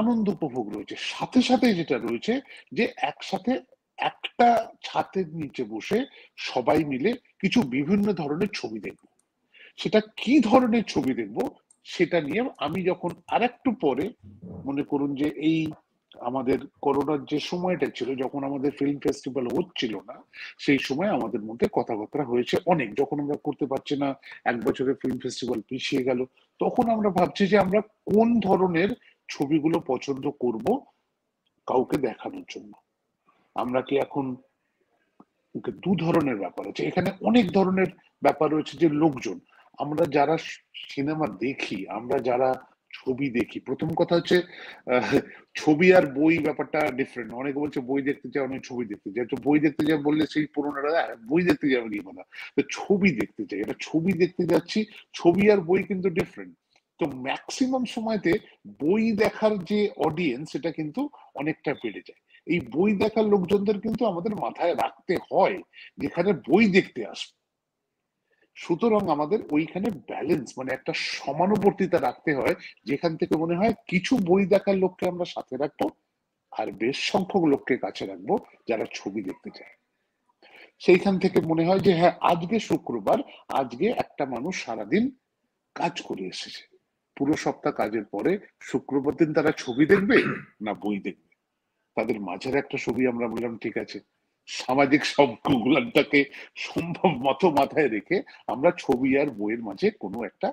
আনন্দ উপভোগ রয়েছে। সাথে সাথে যেটা রয়েছে যে একসাথে একটা ছাতের নিচে বসে সবাই মিলে কিছু বিভিন্ন ধরনের ছবি দেখব। সেটা কি ধরনের ছবি দেখব সেটা নিয়ে আমি যখন আরেকটু পরে মনে করুন যে এই আমাদের করোনার যে সময়টা ছিল, যখন আমাদের ফিল্ম ফেস্টিভ্যাল হচ্ছিল না, সেই সময় আমাদের মধ্যে কথাবার্তা হয়েছে অনেক। যখন আমরা করতে পারছি না, এক বছরের ফিল্ম ফেস্টিভ্যাল পিছিয়ে গেল, তখন আমরা ভাবছি যে আমরা কোন ধরনের ছবিগুলো পছন্দ করব কাউকে দেখানোর জন্য। আমরা কি এখন দু ধরনের ব্যাপার আছে। এখানে অনেক ধরনের ব্যাপার রয়েছে যে লোকজন। আমরা যারা সিনেমা দেখি আমরা যারা ছবি দেখি প্রথম কথা হচ্ছে ছবি আর বই ব্যাপারটা ডিফারেন্ট অনেকে বলছে বই দেখতে চাই অনেক ছবি দেখতে চাই তো বই দেখতে যাই বললে সেই পুরোনোরা হ্যাঁ, বই দেখতে যাবে কি কথা তো ছবি দেখতে চাই। এটা ছবি দেখতে যাচ্ছি ছবি আর বই কিন্তু ডিফারেন্ট তো ম্যাক্সিমাম সময়তে বই দেখার যে অডিয়েন্স সেটা কিন্তু অনেকটা বেড়ে যায়। এই বই দেখার লোকজনদের কিন্তু আমাদের মাথায় রাখতে হয়, যেখানে বই দেখতে আসবে। সুতরাং আমাদের ওইখানে ব্যালেন্স মানে একটা সমানুবর্তিতা রাখতে হয়, যেখান থেকে মনে হয় কিছু বই দেখার লোককে আমরা সাথে রাখব, আর বেশ সংখ্যক লোককে কাছে রাখব, যারা ছবি দেখতে চায়। সেইখান থেকে মনে হয় যে হ্যাঁ আজকে শুক্রবার, আজকে একটা মানুষ সারাদিন কাজ করে এসেছে। পুরো সপ্তাহ কাজের পরে শুক্রবার দিন তারা ছবি দেখবে না বই দেখবে? তাদের মাঝের একটা ছবি আমরা বললাম, ঠিক আছে। সামাজিক সংখ্যগুলানটাকে সম্ভব মতো মাথায় রেখে আমরা ছবি আর বইয়ের মাঝে কোনো একটা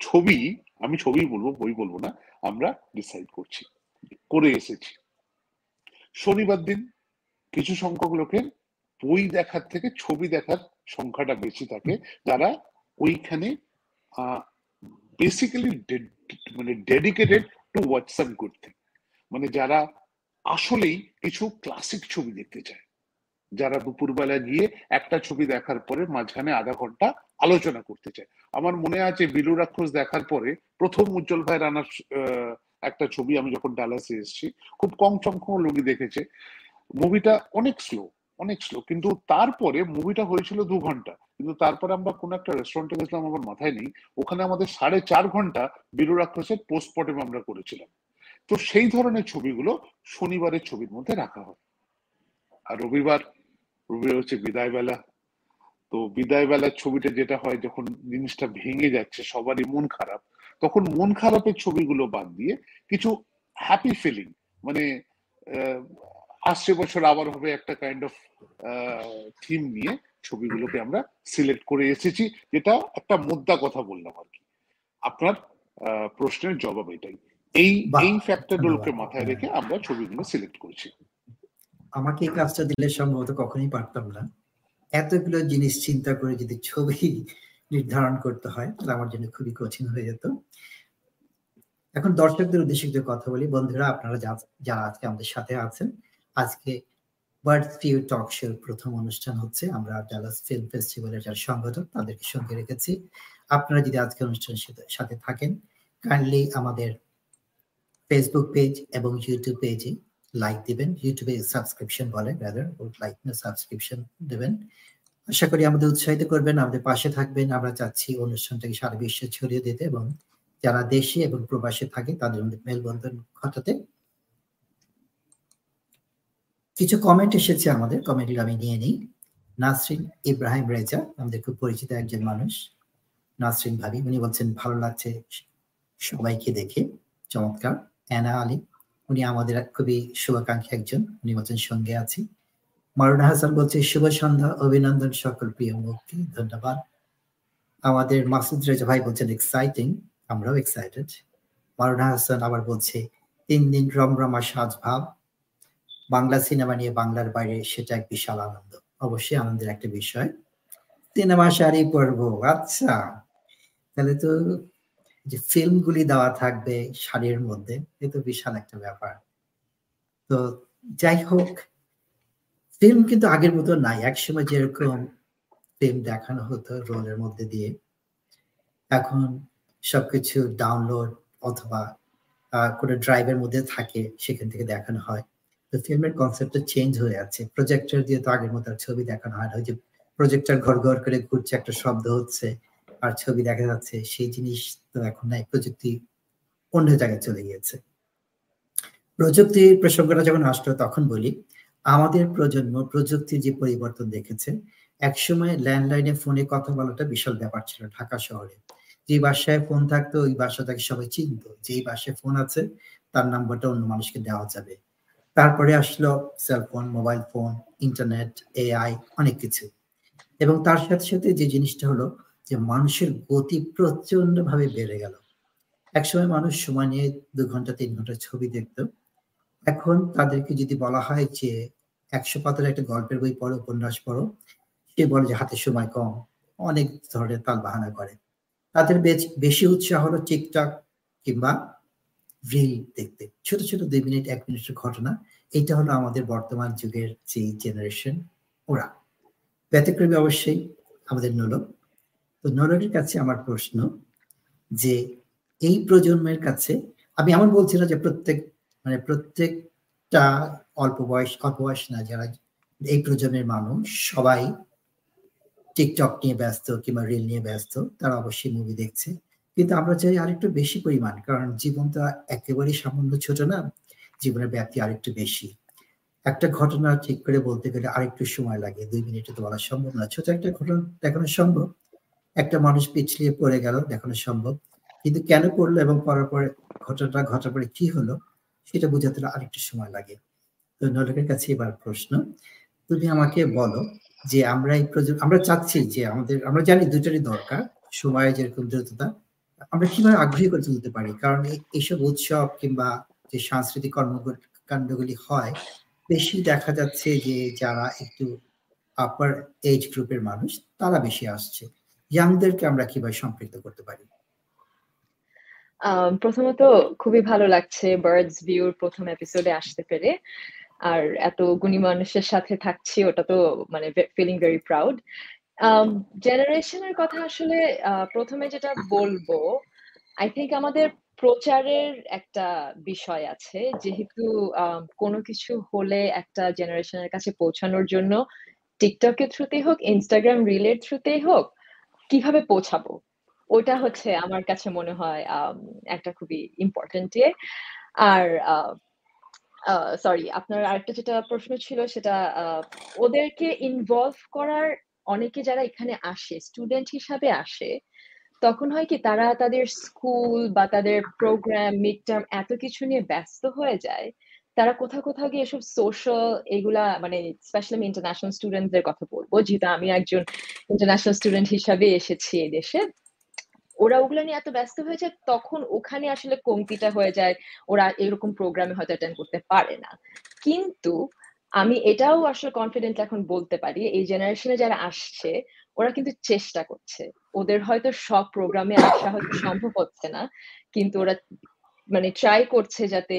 ছবি, আমি ছবি বলব, বই বলব না, আমরা ডিসাইড করছি, করে এসেছি। শনিবার দিন কিছু সংখ্যক লোকের বই দেখার থেকে ছবি দেখার সংখ্যাটা বেশি থাকে। যারা ওইখানে বেসিক্যালি মানে dedicated to watch some good thing মানে যারা আসলেই কিছু ক্লাসিক ছবি দেখতে চায়। যারা দুপুরবেলা গিয়ে একটা ছবি দেখার পরে মাঝখানে আধা ঘণ্টা আলোচনা করতে চায়। আমার মনে আছে বিলু রাক্ষস দেখার পরে প্রথম উজ্জ্বল ভাই রানার একটা ছবি আমি যখন ডালাসে এসেছি, খুব কম সংখ্যক লোকই দেখেছে। মুভিটা অনেক স্লো অনেক স্লো কিন্তু তারপরে মুভিটা হয়েছিল দু ঘণ্টা। কিন্তু তারপরে আমরা কোন একটা রেস্টুরেন্টে গেছিলাম, আমার মাথায় নেই। ওখানে আমাদের সাড়ে চার ঘণ্টা বীরু রাক্ষসের পোস্টমর্টেম আমরা করেছিলাম। তো সেই ধরনের ছবিগুলো শনিবারের ছবির মধ্যে রাখা হয়। আর রবিবার রবিবার হচ্ছে বিদায় বেলা তো বিদায় বেলার ছবিটা যেটা হয়, যখন জিনিসটা ভেঙে যাচ্ছে, সবারই মন খারাপ, তখন মন খারাপের ছবিগুলো বাদ দিয়ে কিছু হ্যাপি ফিলিং মানে আসছে বছর আবার হবে একটা কাইন্ড অফ থিম নিয়ে ছবিগুলোকে আমরা সিলেক্ট করে এসেছি যেটা একটা মুদ্রা কথা বললাম আর কি। আপনার প্রশ্নের জবাব এটাই। এই এই ফ্যাক্টরগুলোকে মাথায় রেখে আমরা ছবিগুলো সিলেক্ট করেছি। আমাকে এই কাজটা দিলে সম্ভবত কখনোই পারতাম না। এতগুলো জিনিস চিন্তা করে যদি ছবি নির্ধারণ করতে হয় তাহলে আমার জন্য খুবই কঠিন হয়ে যেত। এখন দর্শকদের উদ্দেশ্যে কথা বলি। বন্ধুরা আপনারা যারা আজকে আমাদের সাথে আছেন আজকে বার্থ ভিউ টক শোর প্রথম অনুষ্ঠান হচ্ছে। আমরা ডালাস ফিল্ম ফেস্টিভ্যালের যারা সংগঠক তাদেরকে সঙ্গে রেখেছি। আপনারা যদি আজকে অনুষ্ঠানের সাথে থাকেন কাইন্ডলি আমাদের ফেসবুক পেজ এবং ইউটিউব পেজে লাইক দিবেন। ইউটিউবে সাবস্ক্রিপশন বলে রাদার লাইক না সাবস্ক্রিপশন দেবেন। আশা করি আমাদের উৎসাহিত করবেন, আমাদের পাশে থাকবেন। আমরা চাচ্ছি অনুষ্ঠানটাকে সারা বিশ্বে ছড়িয়ে দিতে এবং যারা দেশে এবং প্রবাসে থাকে, তাদের মধ্যে মেলবন্ধন ঘটাতে কিছু কমেন্ট এসেছে আমাদের কমেন্টগুলো আমি নিয়ে নিই। নাসরিন ইব্রাহিম রেজা, আমাদের খুব পরিচিত একজন মানুষ, নাসরিন ভাবি, উনি বলছেন, ভালো লাগছে সবাইকে দেখে, চমৎকার। অ্যানা আলী, উনি আমাদের খুবই শুভাকাঙ্ক্ষী একজন, উনি বলছেন, সঙ্গে আছি। মারুনা হাসান বলছে, শুভ সন্ধ্যা, অভিনন্দন সকল প্রিয় মুক্তি, ধন্যবাদ। আমাদের মাসুদ রেজা ভাই বলছেন এক্সাইটিং আমরাও এক্সাইটেড মারুনা হাসান আবার বলছে, তিন দিন রমরমা সাজ ভাব বাংলা সিনেমা নিয়ে বাংলার বাইরে সেটা এক বিশাল আনন্দ। অবশ্যই আনন্দের একটা বিষয়। সিনেমা শাড়ি পরবো আচ্ছা। তাহলে তো যে ফিল্মগুলি দেওয়া থাকবে শাড়ির মধ্যে, এ তো বিশাল একটা ব্যাপার। তো যাই হোক, ফিল্ম কিন্তু আগের মতো নাই। একসময় যেরকম ফিল্ম দেখানো হতো রোলের মধ্যে দিয়ে, এখন সবকিছু ডাউনলোড অথবা কোনো ড্রাইভের মধ্যে থাকে, সেখান থেকে দেখানো হয়। তো ফিল্মের কনসেপ্টটা চেঞ্জ হয়ে যাচ্ছে প্রজেক্টর দিয়ে তো আগের মতো ছবি দেখানো হয় না। ওই যে প্রজেক্টর ঘর ঘর করে ঘুরছে, একটা শব্দ হচ্ছে আর ছবি দেখা যাচ্ছে। সেই জিনিস তো এখন নাই। প্রযুক্তি অন্য জায়গায় চলে গিয়েছে। প্রযুক্তির প্রসঙ্গটা যখন আসলো তখন বলি, আমাদের প্রজন্ম প্রযুক্তির যে পরিবর্তন দেখেছে, একসময় ল্যান্ডলাইনে ফোনে কথা বলাটা বিশাল ব্যাপার ছিল ঢাকা শহরে। যে বাসায় ফোন থাকতো, ওই বাসাটাকে সবাই চিনত। যেই বাসায় ফোন আছে, তার নাম্বারটা অন্য মানুষকে দেওয়া যাবে। তারপরে আসলো cellphone mobile phone internet AI অনেক কিছু। এবং তার সাথে সাথে যে জিনিসটা হলো যে মানুষের গতি প্রচণ্ড ভাবে বেড়ে গেল। একসময় মানুষ সময় নিয়ে দু ঘণ্টা, তিন ঘণ্টা ছবি দেখতো। এখন তাদেরকে যদি বলা হয় যে, একশো পাতার একটা গল্পের বই পড়ো, উপন্যাস পড়ো, সে বলে যে, হাতে সময় কম। অনেক ধরনের তাল বাহানা করে। তাদের বেশি উৎসাহ হলো টিকটক কিংবা রিল দেখতে। ছোট ছোট দুই মিনিট, এক মিনিটের ঘটনা। এটা হলো আমাদের বর্তমান যুগের যে জেনারেশন ওরা। ব্যতিক্রমী অবশ্যই আমাদের নোলক তো নোলকের কাছে আমার প্রশ্ন যে, এই প্রজন্মের কাছে, আমি এমন বলছি না যে প্রত্যেক মানে প্রত্যেকটা অল্প বয়স অল্প বয়স না, যারা এই প্রজন্মের মানুষ, সবাই টিকটক নিয়ে ব্যস্ত কিংবা রিল নিয়ে ব্যস্ত, তারা অবশ্যই মুভি দেখছে। কিন্তু আমরা চাই আরেকটু বেশি পরিমাণ, কারণ জীবনটা একেবারেই সামান্য ছোট না, জীবনের ব্যাপ্তি আরেকটু বেশি। একটা ঘটনা ঠিক করে বলতে গেলে আরেকটু সময় লাগে, দুই মিনিটে তো বলা সম্ভব না, ছোট একটা ঘটনা দেখানো সম্ভব। একটা মানুষ পিছলিয়ে পড়ে গেল, দেখানো সম্ভব। কিন্তু কেন পড়ল এবং পড়ার পরে ঘটনাটা ঘটার পরে কি হলো, সেটা বোঝাতে আরেকটু সময় লাগে। তো নলকের কাছে এবার প্রশ্ন, তুমি আমাকে বলো যে আমরা এই প্রজন্ম আমরা চাচ্ছি যে আমাদের, আমরা জানি দুটারই দরকার, সময় যেরকম দ্রুততা আমরা কীভাবে আগ্রহী করে তুলতে পারি? কারণ এইসব উৎসব কিংবা যে সাংস্কৃতিক কর্মকাণ্ডগুলি হয়, বেশি দেখা যাচ্ছে যে যারা একটু আপার এজ গ্রুপের মানুষ, তারা বেশি আসছে। ইয়াংদেরকে আমরা কীভাবে সম্পৃক্ত করতে পারি? প্রথমত খুবই ভালো লাগছে বার্ডস ভিউর প্রথম এপিসোডে আসতে পেরে। আর এত গুণী মানুষের সাথে থাকছি, ওটা তো মানে ফিলিং ভেরি প্রাউড জেনারেশনের কথা আসলে প্রথমে যেটা বলব আই থিঙ্ক আমাদের প্রচারের একটা বিষয় আছে। যেহেতু কোনো কিছু হলে একটা জেনারেশনের কাছে পৌঁছানোর জন্য টিকটকের থ্রুতেই হোক ইনস্টাগ্রাম রিলের থ্রুতেই হোক, কীভাবে পৌঁছাবো? ওটা হচ্ছে আমার কাছে মনে হয় একটা খুবই ইম্পর্টেন্ট ইয়ে আর সরি আপনার আরেকটা যেটা প্রশ্ন ছিল সেটা ওদেরকে ইনভলভ করার অনেকে যারা এখানে আসে স্টুডেন্ট হিসাবে আসে, তখন হয় কি তারা তাদের স্কুল বা তাদের প্রোগ্রাম মিড টার্ম এত কিছু নিয়ে ব্যস্ত হয়ে যায়, তারা কোথাও কোথাও গিয়ে এসব সোশ্যাল এগুলা মানে স্পেশালি আমি ইন্টারন্যাশনাল স্টুডেন্টদের কথা বলব, যেহেতু আমি একজন ইন্টারন্যাশনাল স্টুডেন্ট হিসাবে এসেছি এই দেশে, ওরা ওগুলো নিয়ে এত ব্যস্ত হয়ে যায়, তখন ওখানে আসলে কমতিটা হয়ে যায়, ওরা এরকম প্রোগ্রামে হয়তো অ্যাটেন্ড করতে পারে না। কিন্তু আমি এটাও আসলে কনফিডেন্ট এখন বলতে পারি, এই জেনারেশনে যারা আসছে, ওরা কিন্তু চেষ্টা করছে। ওদের হয়তো সব প্রোগ্রামে আসা হয়তো সম্ভব হচ্ছে না, কিন্তু ওরা মানে ট্রাই করছে যাতে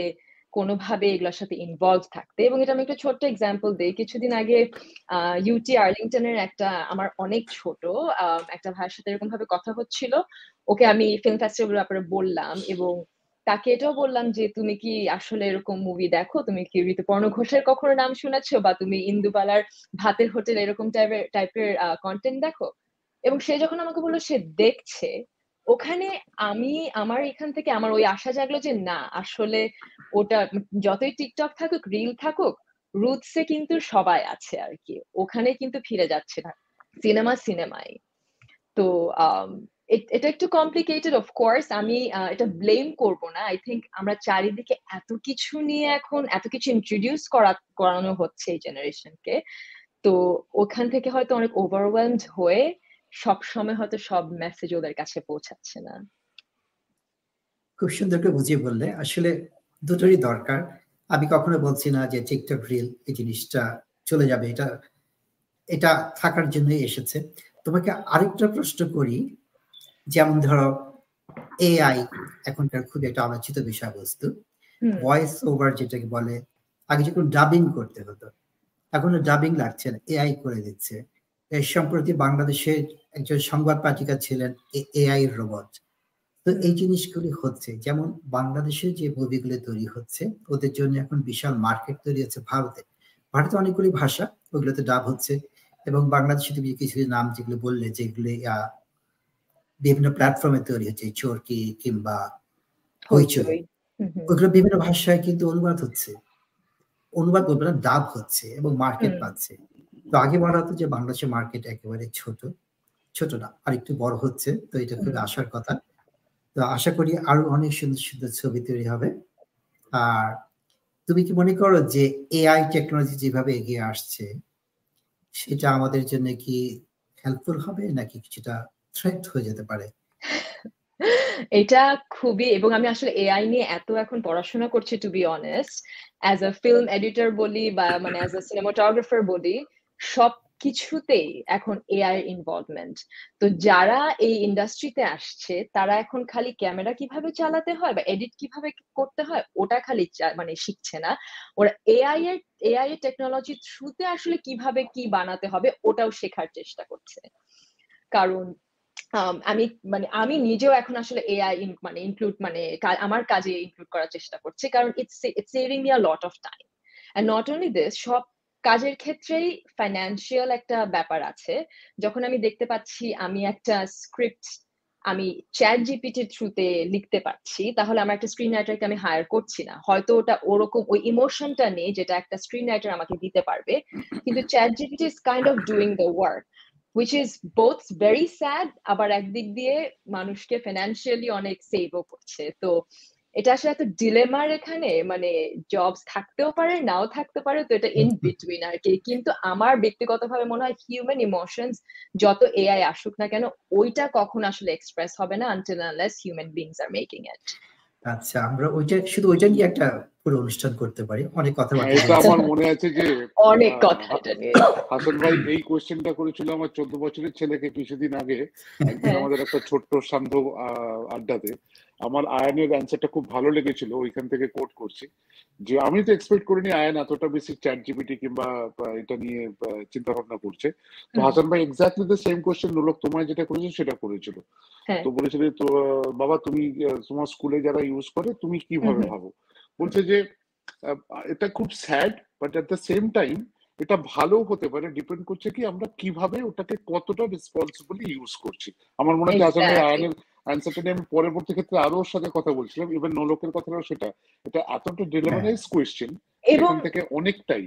কোনোভাবে এগুলোর সাথে ইনভলভ থাকতে। এবং এটা আমি একটা ছোট্ট এক্সাম্পল দিই। কিছুদিন আগে ইউটি আর্লিংটনের একটা আমার অনেক ছোট একটা ভাইয়ের সাথে এরকম ভাবে কথা হচ্ছিল। ওকে আমি ফিল্ম ফেস্টিভ্যাল ব্যাপারে বললাম এবং তাকে এটাও বললাম যে, তুমি কি আসলে এরকম মুভি দেখো? তুমি কি ঋতুপর্ণ ঘোষের কখনো নাম শুনেছো? বা তুমি ইন্দুবালার ভাতের হোটেল এরকম টাইপের টাইপের কন্টেন্ট দেখো? এবং সে যখন আমাকে বলল, সে দেখছে। ওখানে আমি, আমার এখান থেকে আমার ওই আশা জাগলো যে, না, আসলে ওটা যতই টিকটক থাকুক রিল থাকুক রুটসে কিন্তু সবাই আছে আর কি। ওখানে কিন্তু ফিরে যাচ্ছে না। সিনেমা সিনেমাই। তো এটা একটু কমপ্লিকেটেড অফ কোর্স আমি এটা ব্লেম করব না। আই থিঙ্ক আমরা চারিদিকে এত কিছু নিয়ে এখন, এত কিছু ইন্ট্রোডিউস করা, করানো হচ্ছে এই জেনারেশনকে তো ওখান থেকে হয়তো অনেক ওভারওয়েলমড হয়ে সব সময় হয়তো সব মেসেজ ওদের কাছে পৌঁছাচ্ছে না। খুব সুন্দর করে বুঝিয়ে বললে। আসলে দুটোরই দরকার। আমি কখনো বলছি না যে টিকটক রিল এই জিনিসটা চলে যাবে। এটা এটা থাকার জন্যই এসেছে। তোমাকে আরেকটা প্রশ্ন করি। যেমন ধরো এআই এখনকার খুব একটা আলোচিত বিষয়বস্তু। ভয়েস ওভার যেটাকে বলে আগে যখন ডাবিং করতে হতো এখন ডাবিং লাগছে না এআই করে দিচ্ছে। সম্প্রতি বাংলাদেশের একজন সংবাদ পাঠিকা ছিলেন এআই রোবট তো এই জিনিসগুলি হচ্ছে যেমন বাংলাদেশের যে মুভিগুলো তৈরি হচ্ছে ওদের জন্য এখন বিশাল মার্কেট তৈরি হচ্ছে ভারতে। ভারতে অনেকগুলি ভাষা ওগুলোতে ডাব হচ্ছে। এবং বাংলাদেশে তুমি কিছু নাম যেগুলো বললে যেগুলি বিভিন্ন প্ল্যাটফর্মে তৈরি হচ্ছে চরকি কিংবা হইচই। ওগুলো বিভিন্ন ভাষায় কিন্তু অনুবাদ হচ্ছে। অনুবাদ বলবে না ডাব হচ্ছে এবং মার্কেট পাচ্ছে। তো আগে বলা হতো যে বাংলাদেশের মার্কেট একেবারে ছোট ছোট না আর একটু বড় হচ্ছে। তো এটা খুব আসার কথা। তো আশা করি আরও অনেক সুন্দর সুন্দর ছবি তৈরি হবে। আর তুমি কি মনে করো যে এআই টেকনোলজি যেভাবে এগিয়ে আসছে সেটা আমাদের জন্য কি হেল্পফুল হবে নাকি কিছুটা থ্রেট হয়ে যেতে পারে। এটা খুবই, এবং আমি আসলে এআই নিয়ে এত এখন পড়াশোনা করছি to be honest as a film editor বলি বা মানে অ্যাজ আ সিনেমাটোগ্রাফার বলি, সব কিছুতেই এখন এআই ইনভলভমেন্ট তো যারা এই ইন্ডাস্ট্রিতে আসছে, তারা এখন খালি ক্যামেরা কীভাবে চালাতে হয় বা এডিট কীভাবে করতে হয়, ওটা খালি মানে শিখছে না। ওরা এআই এর এআই এর টেকনোলজি থ্রুতে আসলে কীভাবে কি বানাতে হবে, ওটাও শেখার চেষ্টা করছে। কারণ আমি মানে আমি নিজেও এখন আসলে এআই মানে ইনক্লুড মানে আমার কাজে ইনক্লুড করার চেষ্টা করছি। কারণ it's it's saving me a lot of time and not only this সব কাজের ক্ষেত্রেই ফাইন্যান্সিয়াল একটা ব্যাপার আছে। যখন আমি দেখতে পাচ্ছি আমি একটা স্ক্রিপ্ট আমি চ্যাট জিপিটির থ্রুতে লিখতে পারছি তাহলে আমার একটা স্ক্রিন রাইটারকে আমি হায়ার করছি না। হয়তো ওটা ওরকম ওই ইমোশনটা নেই যেটা একটা স্ক্রিন রাইটার আমাকে দিতে পারবে। কিন্তু ChatGPT is kind of doing the work which is both very sad আবার একদিক দিয়ে মানুষকে ফিনান্সিয়ালি অনেক সেভও করছে। তো এটা আসলে এত ডিলেমার এখানে মানে জবস থাকতেও পারে নাও থাকতে পারে তো এটা ইন বিটুইন আর কি। কিন্তু আমার ব্যক্তিগতভাবে মনে হয় হিউম্যান ইমোশনস যত এআই আসুক না কেন ওইটা কখন আসলে এক্সপ্রেস হবে না until unless human beings are making it আচ্ছা আমরা ওইটা শুধু ওইটা নিয়ে একটা পুরো অনুষ্ঠান করতে পারি। অনেক কথা এটা আমার মনে আছে যে অনেক কথা এটা নিয়ে। হাসান ভাই এই কোশ্চেনটা করেছিল আমার চোদ্দ বছরের ছেলেকে কিছুদিন আগে একদিন আমাদের একটা ছোট্ট সান্ধ্য আড্ডাতে। আমার আয়নের অ্যান্সারটা খুব ভালো লেগেছিল ওইখান থেকে কোট করছি। যে আমি তো এক্সপেক্ট করিনি আয়ন এতটা বেশি চ্যাট জিপিটি কিংবা এটা নিয়ে চিন্তা ভাবনা করছে। তো হাসান ভাই এক্স্যাক্টলি দ্য সেম কোশ্চেন লোক তোমায় যেটা করেছে সেটা করেছিল। তো বলেছিল তো বাবা তুমি তোমার স্কুলে যারা ইউজ করে তুমি কীভাবে ভাবো? বলছে যে এটা খুব sad but at the same time এটা ভালো হতে পারে। ডিপেন্ড করছে কি আমরা কীভাবে ওটাকে কতটা রেসপন্সিবলি ইউজ করছি। আমার মনে হয় আসলে আয়নের অ্যান্সারটা নিয়ে আমি পরবর্তী ক্ষেত্রে আরও ওর সাথে কথা বলছিলাম ইভেন নোলকের কথাটাও সেটা। এটা এতটা ডিলেমারাইজ কোয়েশ্চেন এবং থেকে অনেকটাই।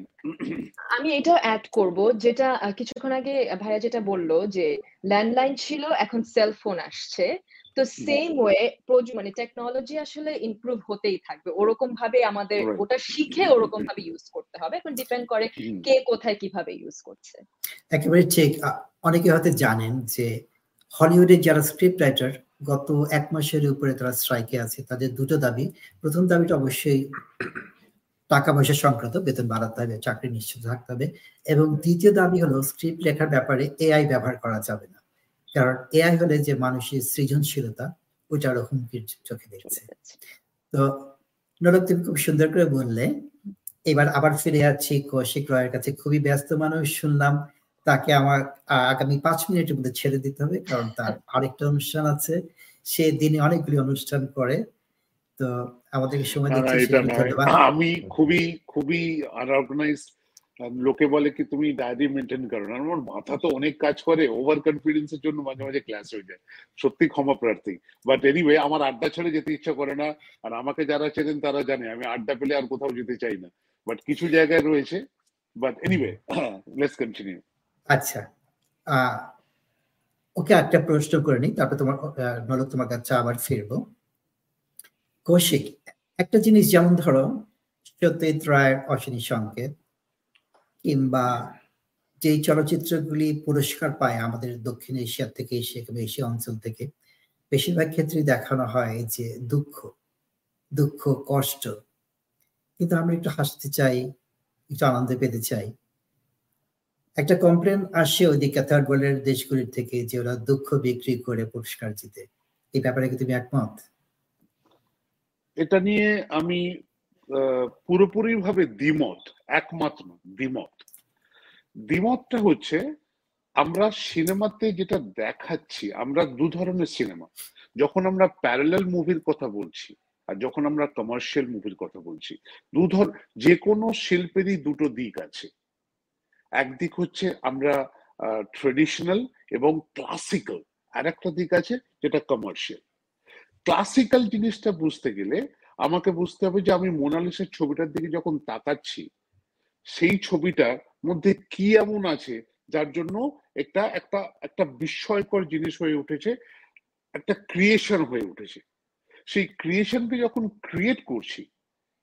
আমি এটাও অ্যাড করব যেটা কিছুক্ষণ আগে ভাইয়া যেটা বলল যে ল্যান্ডলাইন ছিল এখন সেলফোন আসছে। তো সেম ওয়ে মানে টেকনোলজি আসলে ইমপ্রুভ হতেই থাকবে। ওরকম ভাবে আমাদের ওটা শিখে ওরকম ভাবে ইউজ করতে হবে। এখন ডিপেন্ড করে কে কোথায় কীভাবে ইউজ করছে। একেবারে ঠিক। অনেকে হয়তো জানেন যে হলিউডের যারা স্ক্রিপ্ট রাইটার গত এক মাসের উপরে তারা স্ট্রাইকে আছে। তাদের দুটো দাবি। প্রথম দাবিটা অবশ্যই টাকা পয়সা সংক্রান্ত বেতন বাড়াতে হবে চাকরি নিশ্চিত থাকতে হবে। এবং দ্বিতীয় দাবি হলো স্ক্রিপ্ট লেখার ব্যাপারে এআই ব্যবহার করা যাবে না। কারণ এআই হলে যে মানুষের সৃজনশীলতা ওইটা আরও হুমকির চোখে দেখছে। তো নরক তুমি খুব সুন্দর করে বললে। এবার আবার ফিরে যাচ্ছি কৌশিক রয়ের কাছে। খুবই ব্যস্ত মানুষ শুনলাম তাকে আমার আগামী পাঁচ মিনিটের মধ্যে ছেড়ে দিতে হবে কারণ তার আরেকটা অনুষ্ঠান আছে। সে দিনে অনেকগুলি অনুষ্ঠান করে। তো আমাদেরকে সময় দিচ্ছে আমি খুবই খুবই আনঅর্গানাইজড লোকে বলে কি তুমি ডায়েরি মেনটেন করো না। আমার মাথা তো অনেক কাজ করে ওভার কনফিডেন্সের জন্য মাঝে মাঝে ক্লাস হয়ে যায়। সত্যি ক্ষমা প্রার্থী। বাট এনিওয়ে আমার আড্ডা ছেড়ে যেতে ইচ্ছা করে না। আর আমাকে যারা চেনেন তারা জানে, আমি আড্ডা পেলে আর কোথাও যেতে চাই না। বাট কিছু জায়গায় রয়েছে। বাট এনিওয়ে লেটস কন্টিনিউ আচ্ছা। ওকে একটা প্রশ্ন করে নিই, তারপর তোমার নলক তোমার কাছে আবার ফিরবো। কৌশিক, একটা জিনিস যেমন ধরো, সত্যজিৎ রায়ের অশ্বিনী সংকেত কিংবা যেই চলচ্চিত্রগুলি পুরস্কার পায় আমাদের দক্ষিণ এশিয়া থেকে, এশিয়া এশিয়া অঞ্চল থেকে, বেশিরভাগ ক্ষেত্রেই দেখানো হয় যে দুঃখ দুঃখ, কষ্ট। কিন্তু আমরা একটু হাসতে চাই, একটু আনন্দ পেতে চাই। একটা কমপ্লেন আসে ওইদিকে থার্ড ওয়ার্ল্ডের দেশগুলির থেকে যে ওরা দুঃখ বিক্রি করে পুরস্কার জিতে। এই ব্যাপারে কি তুমি একমত? এটা নিয়ে আমি পুরোপুরি ভাবে দ্বিমত, একমাত্র দ্বিমত। দ্বিমতটা হচ্ছে আমরা সিনেমাতে যেটা দেখাচ্ছি, আমরা দু ধরনের সিনেমা। যখন আমরা প্যারালাল মুভির কথা বলছি আর যখন আমরা কমার্শিয়াল মুভির কথা বলছি, দু ধর যে কোনো শিল্পেরই দুটো দিক আছে। একদিক হচ্ছে আমরা ট্রেডিশনাল এবং ক্লাসিক্যাল আর একটা দিক আছে যেটা কমার্শিয়াল ক্লাসিক্যাল জিনিসটা বুঝতে গেলে আমাকে বুঝতে হবে যে আমি মোনালিসের ছবিটার দিকে যখন তাকাচ্ছি, সেই ছবিটার মধ্যে কি এমন আছে যার জন্য একটা একটা একটা বিস্ময়কর জিনিস হয়ে উঠেছে, একটা ক্রিয়েশন হয়ে উঠেছে। সেই ক্রিয়েশনকে যখন ক্রিয়েট করছি,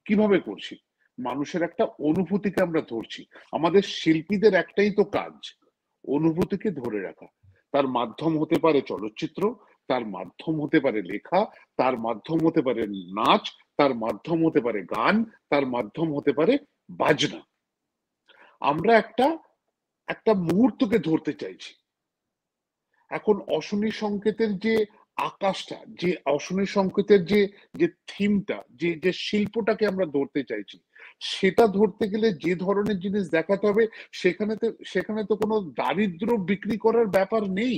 কীভাবে করছি? মানুষের একটা অনুভূতিকে আমরা ধরছি। আমাদের শিল্পীদের একটাই তো কাজ, অনুভূতিকে ধরে রাখা। তার মাধ্যম হতে পারে চলচ্চিত্র তার মাধ্যম হতে পারে লেখা, তার মাধ্যম হতে পারে নাচ, তার মাধ্যম হতে পারে গান, তার মাধ্যম হতে পারে বাজনা। আমরা একটা একটা মুহূর্তকে ধরতে চাইছি। এখন অশনি সংকেতের যে আকাশটা, যে অশনি সংকেতের যে যে থিমটা, যে যে শিল্পটাকে আমরা ধরতে চাইছি, সেটা ধরতে গেলে যে ধরনের জিনিস দেখাতে হবে সেখানে তো সেখানে তো কোনো দারিদ্র বিক্রি করার ব্যাপার নেই।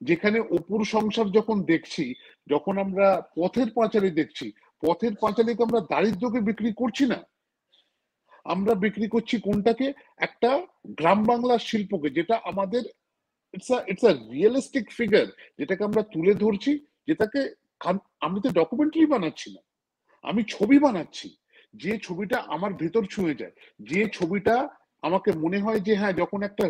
যেখানে অপুর সংসার যখন দেখছি, যখন আমরা পথের পাঁচালি দেখছি, পথের পাঁচালিকে আমরা দারিদ্রকে বিক্রি করছি না। আমরা বিক্রি করছি কোনটাকে? একটা গ্রাম বাংলার শিল্পকে, যেটা আমাদের ইটস আ রিয়েলিস্টিক ফিগার যেটাকে আমরা তুলে ধরছি, যেটাকে আমি তো ডকুমেন্টারি বানাচ্ছি না। আমি ছবি বানাচ্ছি। যে ছবিটা আমার ভেতর ছুঁয়ে যায়, যে ছবিটা আমাকে মনে হয় যে হ্যাঁ যখন একটা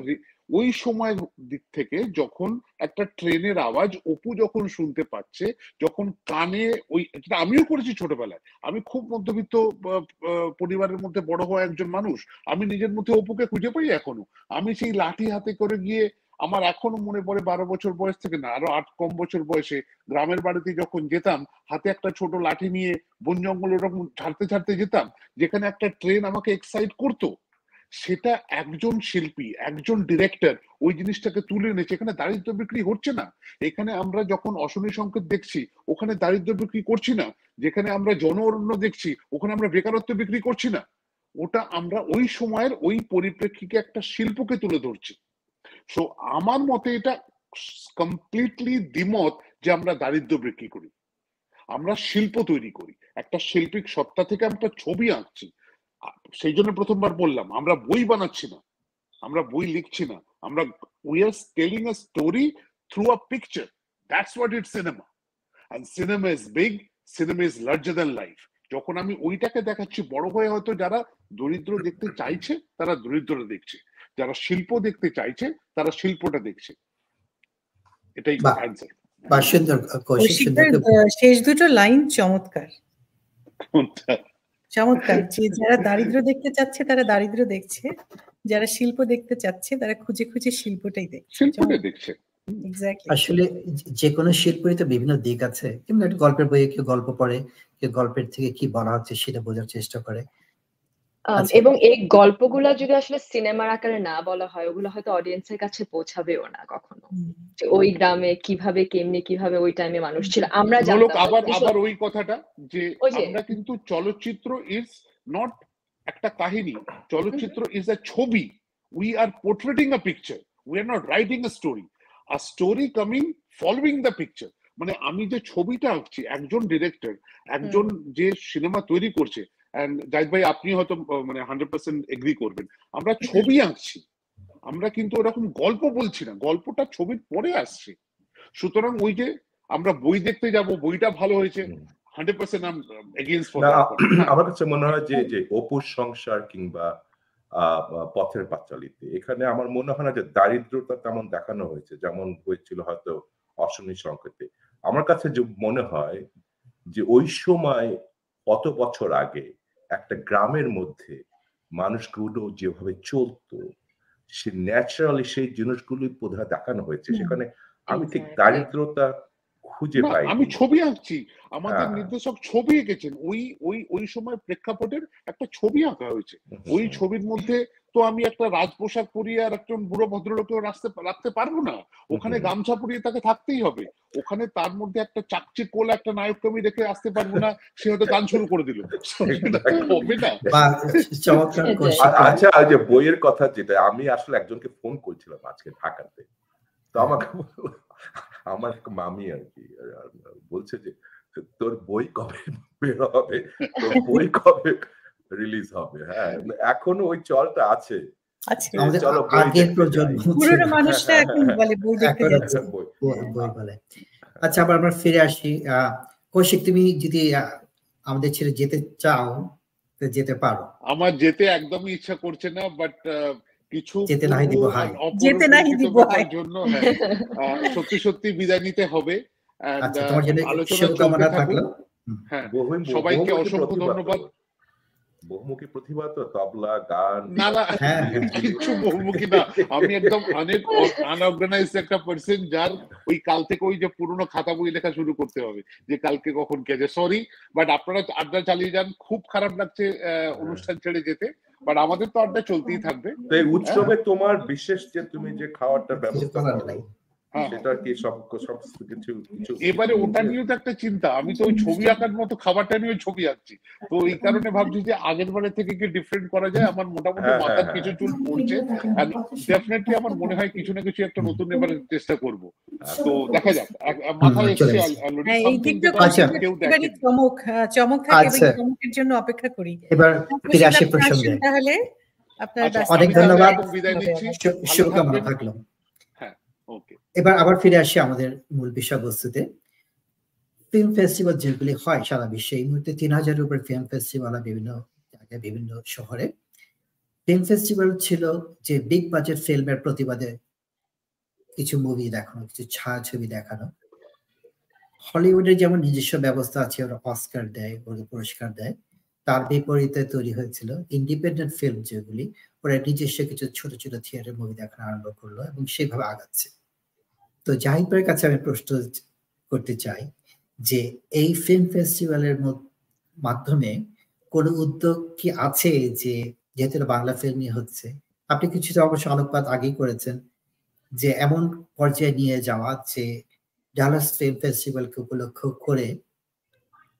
ওই সময়ের দিক থেকে যখন একটা ট্রেনের আওয়াজ অপু যখন শুনতে পাচ্ছে, যখন কানে ওই আমিও করেছি ছোটবেলায়, আমি খুব মধ্যবিত্ত পরিবারের মধ্যে বড় হওয়া একজন মানুষ, আমি নিজের মধ্যে অপুকে খুঁজে পাই এখনও। আমি সেই লাঠি হাতে করে গিয়ে আমার এখনও মনে পড়ে বারো বছর বয়স থেকে না, আরও আট, কম বছর বয়সে গ্রামের বাড়িতে যখন যেতাম, হাতে একটা ছোট লাঠি নিয়ে বন জঙ্গল ওরকম ছাড়তে ছাড়তে যেতাম, যেখানে একটা ট্রেন আমাকে এক্সাইট করতো। সেটা একজন শিল্পী, একজন ডিরেক্টর ওই জিনিসটাকে তুলে এনেছে, এখানে দারিদ্র বিক্রি হচ্ছে না। এখানে আমরা যখন অশনি সংকেত দেখছি, ওখানে দারিদ্র বিক্রি করছি না। যেখানে আমরা জন অরণ্য দেখছি, ওখানে আমরা বেকারত্ব বিক্রি করছি না। ওটা আমরা ওই সময়ের ওই পরিপ্রেক্ষিকে একটা শিল্পকে তুলে ধরছি। সো আমার মতে এটা কমপ্লিটলি দ্বিমত যে আমরা দারিদ্র বিক্রি করি। আমরা শিল্প তৈরি করি। একটা শিল্পিক সত্তা থেকে আমরা ছবি আঁকছি। সেই জন্য প্রথমবার বললাম আমরা বই বানাচ্ছি না আমরা বই লিখছি না আমরা we are telling a story through a picture that's what it cinema and cinema is big cinema is larger than life যখন আমি ওইটাকে দেখাচ্ছি বড় হয়ে হয়তো যারা দরিদ্র দেখতে চাইছে তারা দরিদ্র দেখছে যারা শিল্প দেখতে চাইছে তারা শিল্পটা দেখছে। এটাই অ্যান্সার শেষ দুটো লাইন চমৎকার। চমৎকার। যে যারা দারিদ্র দেখতে চাচ্ছে তারা দারিদ্র দেখছে। যারা শিল্প দেখতে চাচ্ছে তারা খুঁজে খুঁজে শিল্পটাই দেখছে। শিল্পটাই দেখছে। আসলে যে কোনো শিল্পেরই তো বিভিন্ন দিক আছে। যেমন একটা গল্পের বইয়ে কেউ গল্প পড়ে কেউ গল্পের থেকে কি বলা হচ্ছে সেটা বোঝার চেষ্টা করে। এবং এই গল্পগুলা যদি আসলে সিনেমার আকারে না বলা হয় ওগুলো হয়তো অডিয়েন্সের কাছে পৌঁছাবেও না কখনো। যে ওই গ্রামে কীভাবে কেমনি কীভাবে ওই টাইমে মানুষ ছিল আমরা আবার আবার ওই কথাটা যে আমরা কিন্তু চলচ্চিত্র ইজ নট একটা কাহিনী। চলচ্চিত্র ইজ আ ছবি। We are portraying a picture we are not writing a story a story coming following the picture মানে আমি যে ছবিটা আঁকছি একজন ডিরেক্টর একজন যে সিনেমা তৈরি করছে অ্যান্ড জাহিদ ভাই আপনি হয়তো মানে হান্ড্রেড পার্সেন্ট এগ্রি করবেন। আমরা ছবি আঁকছি। আমরা কিন্তু ওরকম গল্প বলছি না। গল্পটা ছবির পরে আসছে। সুতরাং ওই যে আমরা বই দেখতে যাব বইটা ভালো হয়েছে হান্ড্রেড পার্সেন্ট আমার কাছে মনে হয় যে যে অপুর সংসার কিংবা পথের পাঁচালিতে এখানে আমার মনে হয় না যে দারিদ্রতা তেমন দেখানো হয়েছে যেমন হয়েছিল হয়তো অশনি সংকেতে। আমার কাছে যে মনে হয় যে ওই সময় কত বছর আগে একটা গ্রামের মধ্যে মানুষগুলো যেভাবে চলতো সে ন্যাচারালি সেই জিনিসগুলি বোধহয় দেখানো হয়েছে। সেখানে আমি ঠিক দারিদ্রতা খুঁজে পাই আমি ছবি আঁকছি। আমাদের হ্যাঁ। নির্দেশক ছবি এঁকেছেন। ওই ওই ওই সময় প্রেক্ষাপটের একটা ছবি আঁকা হয়েছে। ওই ছবির মধ্যে তো আমি একটা রাজ পোশাক পরিয়ে আর একজন বুড়ো ভদ্রলোকেও রাখতে রাখতে পারব না। ওখানে গামছা পরিয়ে তাকে থাকতেই হবে। ওখানে তার মধ্যে একটা চাকচি কোলা একটা নায়ককে আমি রেখে আসতে পারব না সে হয়তো গান শুরু করে দিল। হবে না? আচ্ছা যে বইয়ের কথা যেটা আমি আসলে একজনকে ফোন করছিলাম আজকে ঢাকাতে। তো আমাকে আমার এক মামি আর কি বলছে যে তোর বই কবে বের হবে? তোর বই কবে রিলিজ হবে হ্যাঁ। এখনও ওই চলটা আছে। আচ্ছা চলো আগের প্রজন্ম যাই। মানুষটা এখন বলে বই দেখতে যাচ্ছে। বই। বই বই বলে। আচ্ছা আবার আমরা ফিরে আসি। আহ, কৌশিক তুমি যদি আহ, আমাদের ছেড়ে যেতে চাও যেতে পারো। আমার যেতে একদমই ইচ্ছা করছে না বাট কিছু যেতে নাই দিব হাই। যেতে নাই দিব হাই। জন্য হ্যাঁ, সত্যি সত্যি বিদায় নিতে হবে। আচ্ছা তোমার জন্য শুভকামনা থাকল। হ্যাঁ সবাইকে অসংখ্য ধন্যবাদ। বহুমুখী প্রতিভা তো তবলা গান। না না হ্যাঁ। কিচ্ছু বহুমুখী না। আমি একদম অনেক আনঅর্গানাইজড একটা পার্সন যার ওই কাল থেকে ওই যে পুরনো খাতা বই লেখা শুরু করতে হবে। যে কালকে কখন কে যে সরি বাট আপনারা আড্ডা চালিয়ে যান। খুব খারাপ লাগছে আহ, অনুষ্ঠান ছেড়ে যেতে। বাট আমাদের তো আড্ডা চলতেই থাকবে। তো এই উৎসবে তোমার বিশেষ যে তুমি যে খাওয়ারটা ব্যবস্থা করো, নাই। হ্যাঁ সেটা কি সব সব কিছু কিছু এবারে ওটা নিয়েও তো একটা চিন্তা। আমি তো ওই ছবি আঁকার মতো খাবারটা নিয়ে ছবি আঁকছি। তো এই কারণে ভাবছি যে আগের বারের থেকে কি ডিফারেন্ট করা যায়? আমার মোটামুটি হ্যাঁ, মাথার হ্যাঁ, কিছু চুল পড়ছে। ডেফিনেটলি আমার মনে হয় কিছু না কিছু একটা নতুন এবারে চেষ্টা করব। তো দেখা যাক। মাথায় এসছে হ্যাঁ যেটা আচ্ছা। চমক চমক থাকে আচ্ছা। চমকের জন্য অপেক্ষা করি। এবার ফিরে আসি প্রসঙ্গে। তাহলে আপনার আচ্ছা, অনেক ধন্যবাদ। শুভকামনা থাকল। এবার আবার ফিরে আসি আমাদের মূল বিষয়বস্তুতে। ফিল্ম ফেস্টিভ্যাল যেগুলি হয় সারা বিশ্বে, এই মুহূর্তে তিন হাজারের উপর ফিল্ম ফেস্টিভ্যাল বিভিন্ন জায়গায়, বিভিন্ন শহরে। ফিল্ম ফেস্টিভ্যাল ছিল যে বিগ বাজেট ফিল্মের প্রতিবাদে কিছু মুভি দেখানো, কিছু ছায়াছবি দেখানো। হলিউডের যেমন নিজস্ব ব্যবস্থা আছে, ওরা অস্কার দেয় ওরা পুরস্কার দেয়, তার বিপরীতে তৈরি হয়েছিল ইন্ডিপেন্ডেন্ট ফিল্ম যেগুলি, ওরা নিজস্ব কিছু ছোট ছোট থিয়েটার মুভি দেখানো আরম্ভ করল এবং সেইভাবে আগাচ্ছে। তো জাহিদের কাছে আমি প্রশ্ন করতে চাই যে এই ফিল্ম ফেস্টিভ্যালের মধ্য- মাধ্যমে কোনো উদ্যোগ কি আছে যে যেহেতু বাংলা ফিল্ম নিয়ে হচ্ছে? আপনি কিছুটা অবশ্য আলোকপাত আগেই করেছেন যে এমন পর্যায়ে নিয়ে যাওয়া যে ডালাস ফিল্ম ফেস্টিভ্যালকে উপলক্ষ করে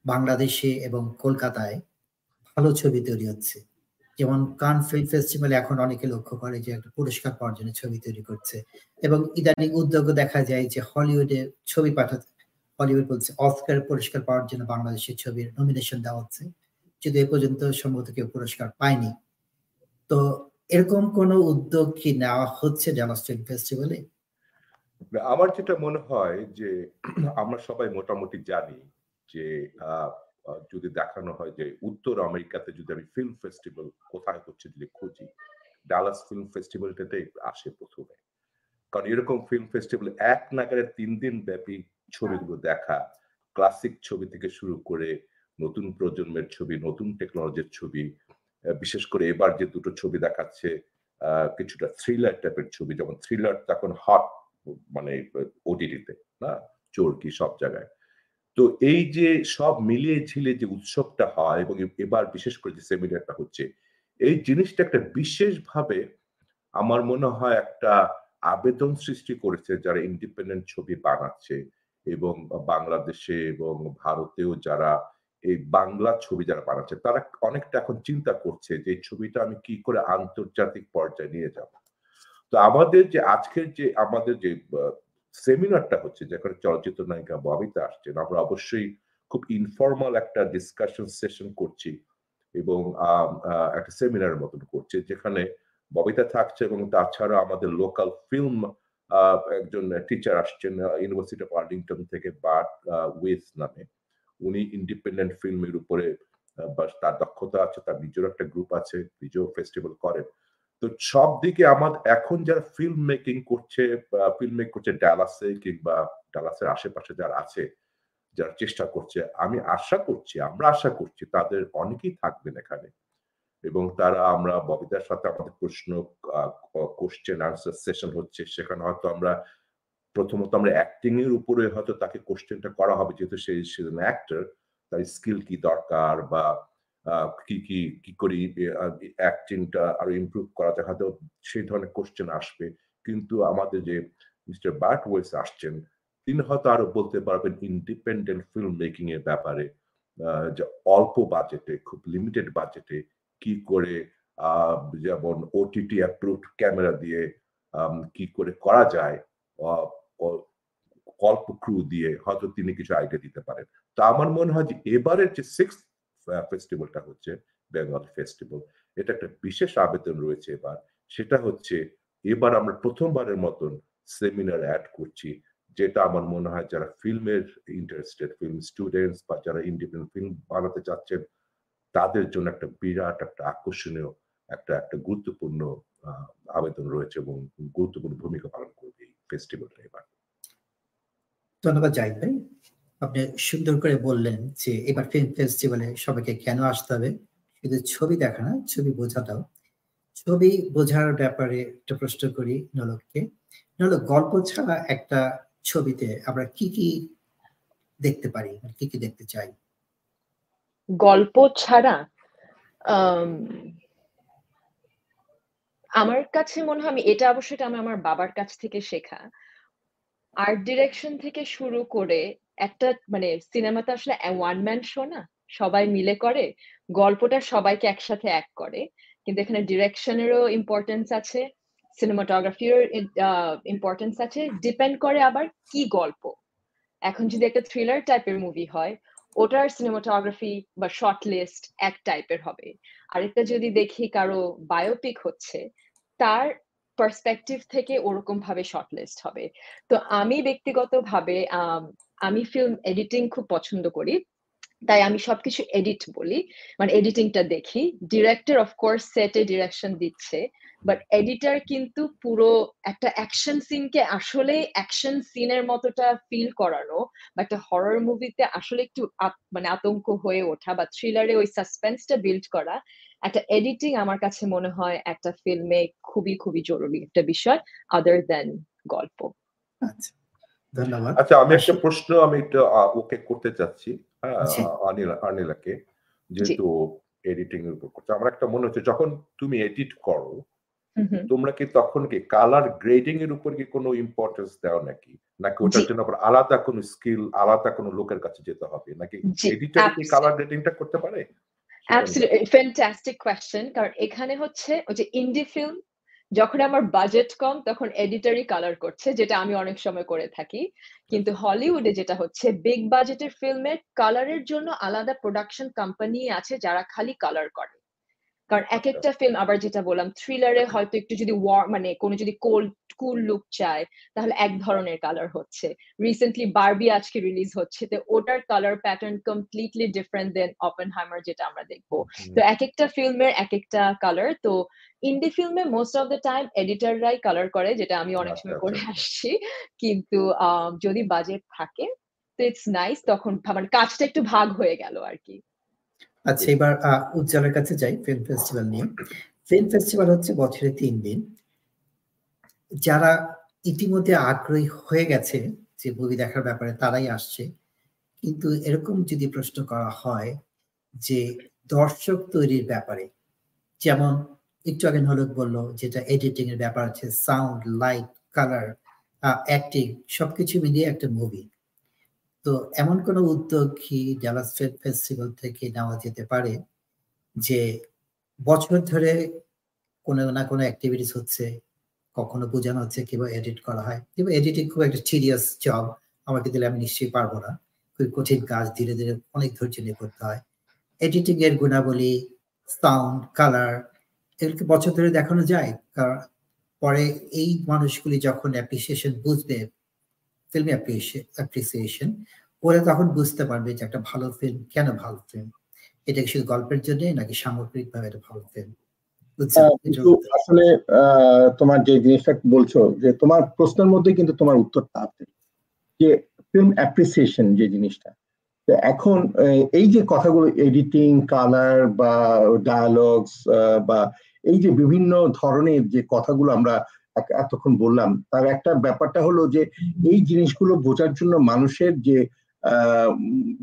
বাংলাদেশে এবং কলকাতায় ভালো ছবি তৈরি হচ্ছে। যেমন কান ফিল্ম ফেস্টিভ্যালে এখন অনেকে লক্ষ্য করে যে একটা পুরস্কার পাওয়ার জন্য ছবি তৈরি করছে এবং ইদানিং উদ্যোগও দেখা যায় যে হলিউডে ছবি পাঠাতে, হলিউড বলছে অস্কার পুরস্কার পাওয়ার জন্য বাংলাদেশের ছবির নমিনেশন দেওয়া হচ্ছে। যদি এ পর্যন্ত সম্ভবত কেউ পুরস্কার পায়নি। তো এরকম কোনো উদ্যোগ কি নেওয়া হচ্ছে ডালাস ফিল্ম ফেস্টিভ্যালে আমার যেটা মনে হয় যে আমরা সবাই মোটামুটি জানি যে যদি দেখানো হয় যে উত্তর আমেরিকাতে যদি আমি ফিল্ম ফেস্টিভ্যাল কোথায় হচ্ছে যদি খুঁজি ডালাস ফিল্ম ফেস্টিভ্যালটাতে আসে প্রথমে। কারণ এরকম ফিল্ম ফেস্টিভ্যাল এক নাগারে তিন দিন ব্যাপী ছবিগুলো দেখা ক্লাসিক ছবি থেকে শুরু করে নতুন প্রজন্মের ছবি, নতুন টেকনোলজির ছবি বিশেষ করে এবার যে দুটো ছবি দেখাচ্ছে কিছুটা থ্রিলার টাইপের ছবি, যেমন থ্রিলার তখন হট মানে ওটিটিতে না? চোরকি সব জায়গায়। তো এই যে সব মিলিয়ে ঝিলে যে উৎসবটা হয় এবং এবার বিশেষ করে যে সেমিনারটা হচ্ছে, এই জিনিসটা একটা বিশেষভাবে আমার মনে হয় একটা আবেদন সৃষ্টি করেছে যারা ইন্ডিপেন্ডেন্ট ছবি বানাচ্ছে এবং বাংলাদেশে এবং ভারতেও যারা এই বাংলা ছবি যারা বানাচ্ছে, তারা অনেকটা এখন চিন্তা করছে যে ছবিটা আমি কি করে আন্তর্জাতিক পর্যায়ে নিয়ে যাব। তো আমাদের যে আজকের যে, আমাদের যে সেমিনারটা হচ্ছে, যেখানে চলচ্চিত্র নায়িকা ববিতা আসছেন। আমরা অবশ্যই খুব ইনফর্মাল একটা ডিসকাশন সেশন করছি এবং একটা সেমিনারের মতন করছে, যেখানে ববিতা থাকছে এবং তাছাড়া আমাদের লোকাল ফিল্ম একজন টিচার আসছেন ইউনিভার্সিটি অফ আর্লিংটন থেকে বাট ওয়েস নামে। উনি ইন্ডিপেন্ডেন্ট ফিল্মের উপরে তার দক্ষতা আছে, তার নিজের একটা গ্রুপ আছে, নিজেও ফেস্টিভ্যাল করেন। তো সব দিকে আমার এখন যারা ফিল্ম মেকিং করছে ফিল্ম মেক করছে ডালাসে কিংবা ডালাসের আশেপাশে যারা আছে, যারা চেষ্টা করছে, আমি আশা করছি, আমরা আশা করছি তাদের অনেকেই থাকবেন এখানে। এবং তারা আমরা ববিতার সাথে আমাদের প্রশ্ন কোশ্চেন আনসার সেশন হচ্ছে, সেখানে হয়তো আমরা প্রথমত আমরা অ্যাক্টিং এর উপরে হয়তো তাকে কোশ্চেনটা করা হবে, যেহেতু সে অ্যাক্টর তাই স্কিল কি দরকার বা কি কি কি করি অ্যাক্টিংটা আরও ইমপ্রুভ করা যায়। হয়তো সেই ধরনের কোশ্চেন আসবে। কিন্তু আমাদের যে মিস্টার বার্ট ওয়েস আসছেন, তিনি হয়তো আরও বলতে পারবেন ইন্ডিপেন্ডেন্ট ফিল্ম মেকিং এর ব্যাপারে যে অল্প বাজেটে খুব লিমিটেড বাজেটে কি করে যেমন ওটিটি অ্যাপ্রুভড ক্যামেরা দিয়ে কি করে করা যায় অল্প ক্রু দিয়ে হয়তো তিনি কিছু আইডিয়া দিতে পারেন। তো আমার মনে হয় যে এবারের যে সিক্স ফেস্টিভ্যালটা হচ্ছে বেঙ্গল ফেস্টিভ্যাল এটা একটা বিশেষ আবেদন রয়েছে এবার। সেটা হচ্ছে, এবার আমরা প্রথমবারের মতন সেমিনার অ্যাড করছি, যেটা আমার মনে হয় যারা ফিল্মের ইন্টারেস্টেড ফিল্ম স্টুডেন্টস বা যারা ইন্ডিপেন্ডেন্ট ফিল্ম বানাতে চাচ্ছেন, তাদের জন্য একটা বিরাট একটা আকর্ষণীয় একটা একটা গুরুত্বপূর্ণ আবেদন রয়েছে এবং গুরুত্বপূর্ণ ভূমিকা পালন করবে এই ফেস্টিভ্যালটা এবার। ধন্যবাদ জাহিদ ভাই। আপনি সুন্দর করে বললেন যে এবার ফিল্ম ফেস্টিভ্যালে সবাইকে কেন আসতে হবে। শুধু ছবি দেখা না, ছবি বোঝাটাও। ছবি বোঝার ব্যাপারে একটা প্রশ্ন করি নলককে। নলক, গল্প ছাড়া একটা ছবিতে আমরা কি কি দেখতে পারি? কি কি দেখতে চাই? গল্প ছাড়া আমার কাছে মনে হয় আমি, এটা অবশ্যই আমি আমার বাবার কাছ থেকে শেখা। আর্ট ডিরেকশন থেকে শুরু করে একটা মানে সিনেমা তো আসলে ওয়ান ম্যান শো না, সবাই মিলে করে, গল্পটা সবাইকে একসাথে এক করে, কিন্তু এখানে ডিরেকশনেরও ইম্পর্টেন্স আছে সিনেমাটোগ্রাফির ইম্পর্টেন্স আছে ডিপেন্ড করে আবার কি গল্প। এখন যদি একটা থ্রিলার টাইপের মুভি হয়, ওটার সিনেমাটোগ্রাফি বা শর্ট লিস্ট এক টাইপের হবে। আরেকটা যদি দেখি কারও বায়োপিক হচ্ছে, তার পার্সপেক্টিভ থেকে ওরকম ভাবে শর্ট লিস্ট হবে। তো আমি ব্যক্তিগতভাবে আমি ফিল্ম এডিটিং খুব পছন্দ করি, তাই আমি সবকিছু এডিট বলি। মানে এডিটিংটা দেখি। ডিরেক্টর অফকোর্স সেটে ডিরেকশন দিচ্ছে বাট এডিটার কিন্তু পুরো একটা অ্যাকশন সিনকে আসলে অ্যাকশন সিনের মতোটা ফিল করানো বা একটা হরর মুভিতে আসলে একটু মানে আতঙ্ক হয়ে ওঠা বা থ্রিলারে ওই সাসপেন্সটা বিল্ড করা, একটা এডিটিং আমার কাছে মনে হয় একটা ফিল্মে খুবই খুবই জরুরি একটা বিষয় আদার দেন গল্প। আচ্ছা। ধন্যবাদ। আচ্ছা আমি একটা প্রশ্ন আমি একটু ওকে করতে চাচ্ছি অনিল অনিলাকে যেহেতু এডিটিং এর উপর করছে। আমার একটা মনে হচ্ছে যখন তুমি এডিট করো তোমরা কি তখন কি কালার গ্রেডিং এর উপর কি কোনো ইম্পর্টেন্স দাও নাকি? নাকি ওটার জন্য আবার আলাদা কোনো স্কিল আলাদা কোনো লোকের কাছে যেতে হবে? নাকি এডিটর কি কালার গ্রেডিংটা করতে পারে? অ্যাবসলিউটলি ফ্যান্টাস্টিক কোয়েশ্চেন কারণ এখানে হচ্ছে ওই যে ইন্ডি ফিল্ম যখন আমার বাজেট কম, তখন এডিটারই কালার করছে, যেটা আমি অনেক সময় করে থাকি। কিন্তু হলিউডে যেটা হচ্ছে বিগ বাজেটের ফিল্মের কালারের জন্য আলাদা প্রোডাকশন কোম্পানি আছে যারা খালি কালার করে। কারণ এক একটা ফিল্ম আবার যেটা বললাম থ্রিলারে হয়তো একটু যদি ওয়ার মানে কোনো যদি কোল্ড কুল লুক চায় তাহলে এক ধরনের কালার হচ্ছে। রিসেন্টলি বারবি আজকে রিলিজ হচ্ছে তো ওটার colour pattern completely different then Oppenheimer যেটা আমরা দেখব। তো এক একটা ফিল্মের এক একটা কালার তো ইন্ডি ফিল্মে মোস্ট অফ দ্য টাইম এডিটাররাই কালার করে যেটা আমি অনেক সময় করে আসছি। কিন্তু যদি বাজেট থাকে তো ইটস নাইস তখন মানে কাজটা একটু ভাগ হয়ে গেল আর কি। আচ্ছা এবার উজ্জ্বলের কাছে যাই ফিল্ম ফেস্টিভ্যাল নিয়ে। ফিল্ম ফেস্টিভ্যাল হচ্ছে বছরে তিন দিন। যারা ইতিমধ্যে আগ্রহী হয়ে গেছে যে মুভি দেখার ব্যাপারে তারাই আসছে। কিন্তু এরকম যদি প্রশ্ন করা হয় যে দর্শক তৈরির ব্যাপারে যেমন একটু আগে হলুদ বলল যেটা এডিটিং এর ব্যাপার আছে সাউন্ড লাইট কালার অ্যাক্টিং সবকিছু মিলিয়ে একটা মুভি তো এমন কোনো উদ্যোগ কি ডালাস ফিল্ম ফেস্টিভ্যাল থেকে নেওয়া যেতে পারে যে বছর ধরে কোনো না কোনো অ্যাক্টিভিটিস হচ্ছে, কখনো বোঝানো হচ্ছে কীভাবে এডিট করা হয়? কিংবা এডিটিং খুব একটা সিরিয়াস জব আমাকে দিলে আমি নিশ্চয়ই পারব না। খুব কঠিন কাজ, ধীরে ধীরে অনেক ধৈর্য নিয়ে করতে হয়। এডিটিং এর গুণাবলী সাউন্ড কালার এগুলোকে বছর ধরে দেখানো যায়। কারণ পরে এই মানুষগুলি যখন অ্যাপ্রিসিয়েশন বুঝবে ফিল্ম অ্যাপ্রিসিয়েশন ওরা তখন বুঝতে পারবে যে একটা ভালো ফিল্ম কেন ভালো ফিল্ম এটা শুধু গল্পের জন্য নাকি সামগ্রিক ভাবে একটা ভালো ফিল্ম আসলে তোমার যে জিনিসটা বলছো যে তোমার প্রশ্নের মধ্যে কিন্তু তোমার উত্তরটা আছে যে ফিল্ম অ্যাপ্রিসিয়েশন যে জিনিসটা। এখন এই যে কথাগুলো এডিটিং কালার বা ডায়ালগস বা এই যে বিভিন্ন ধরনের যে কথাগুলো আমরা এতক্ষণ বললাম। তার একটা ব্যাপারটা হলো যে, এই জিনিসগুলো বোঝার জন্য মানুষের যে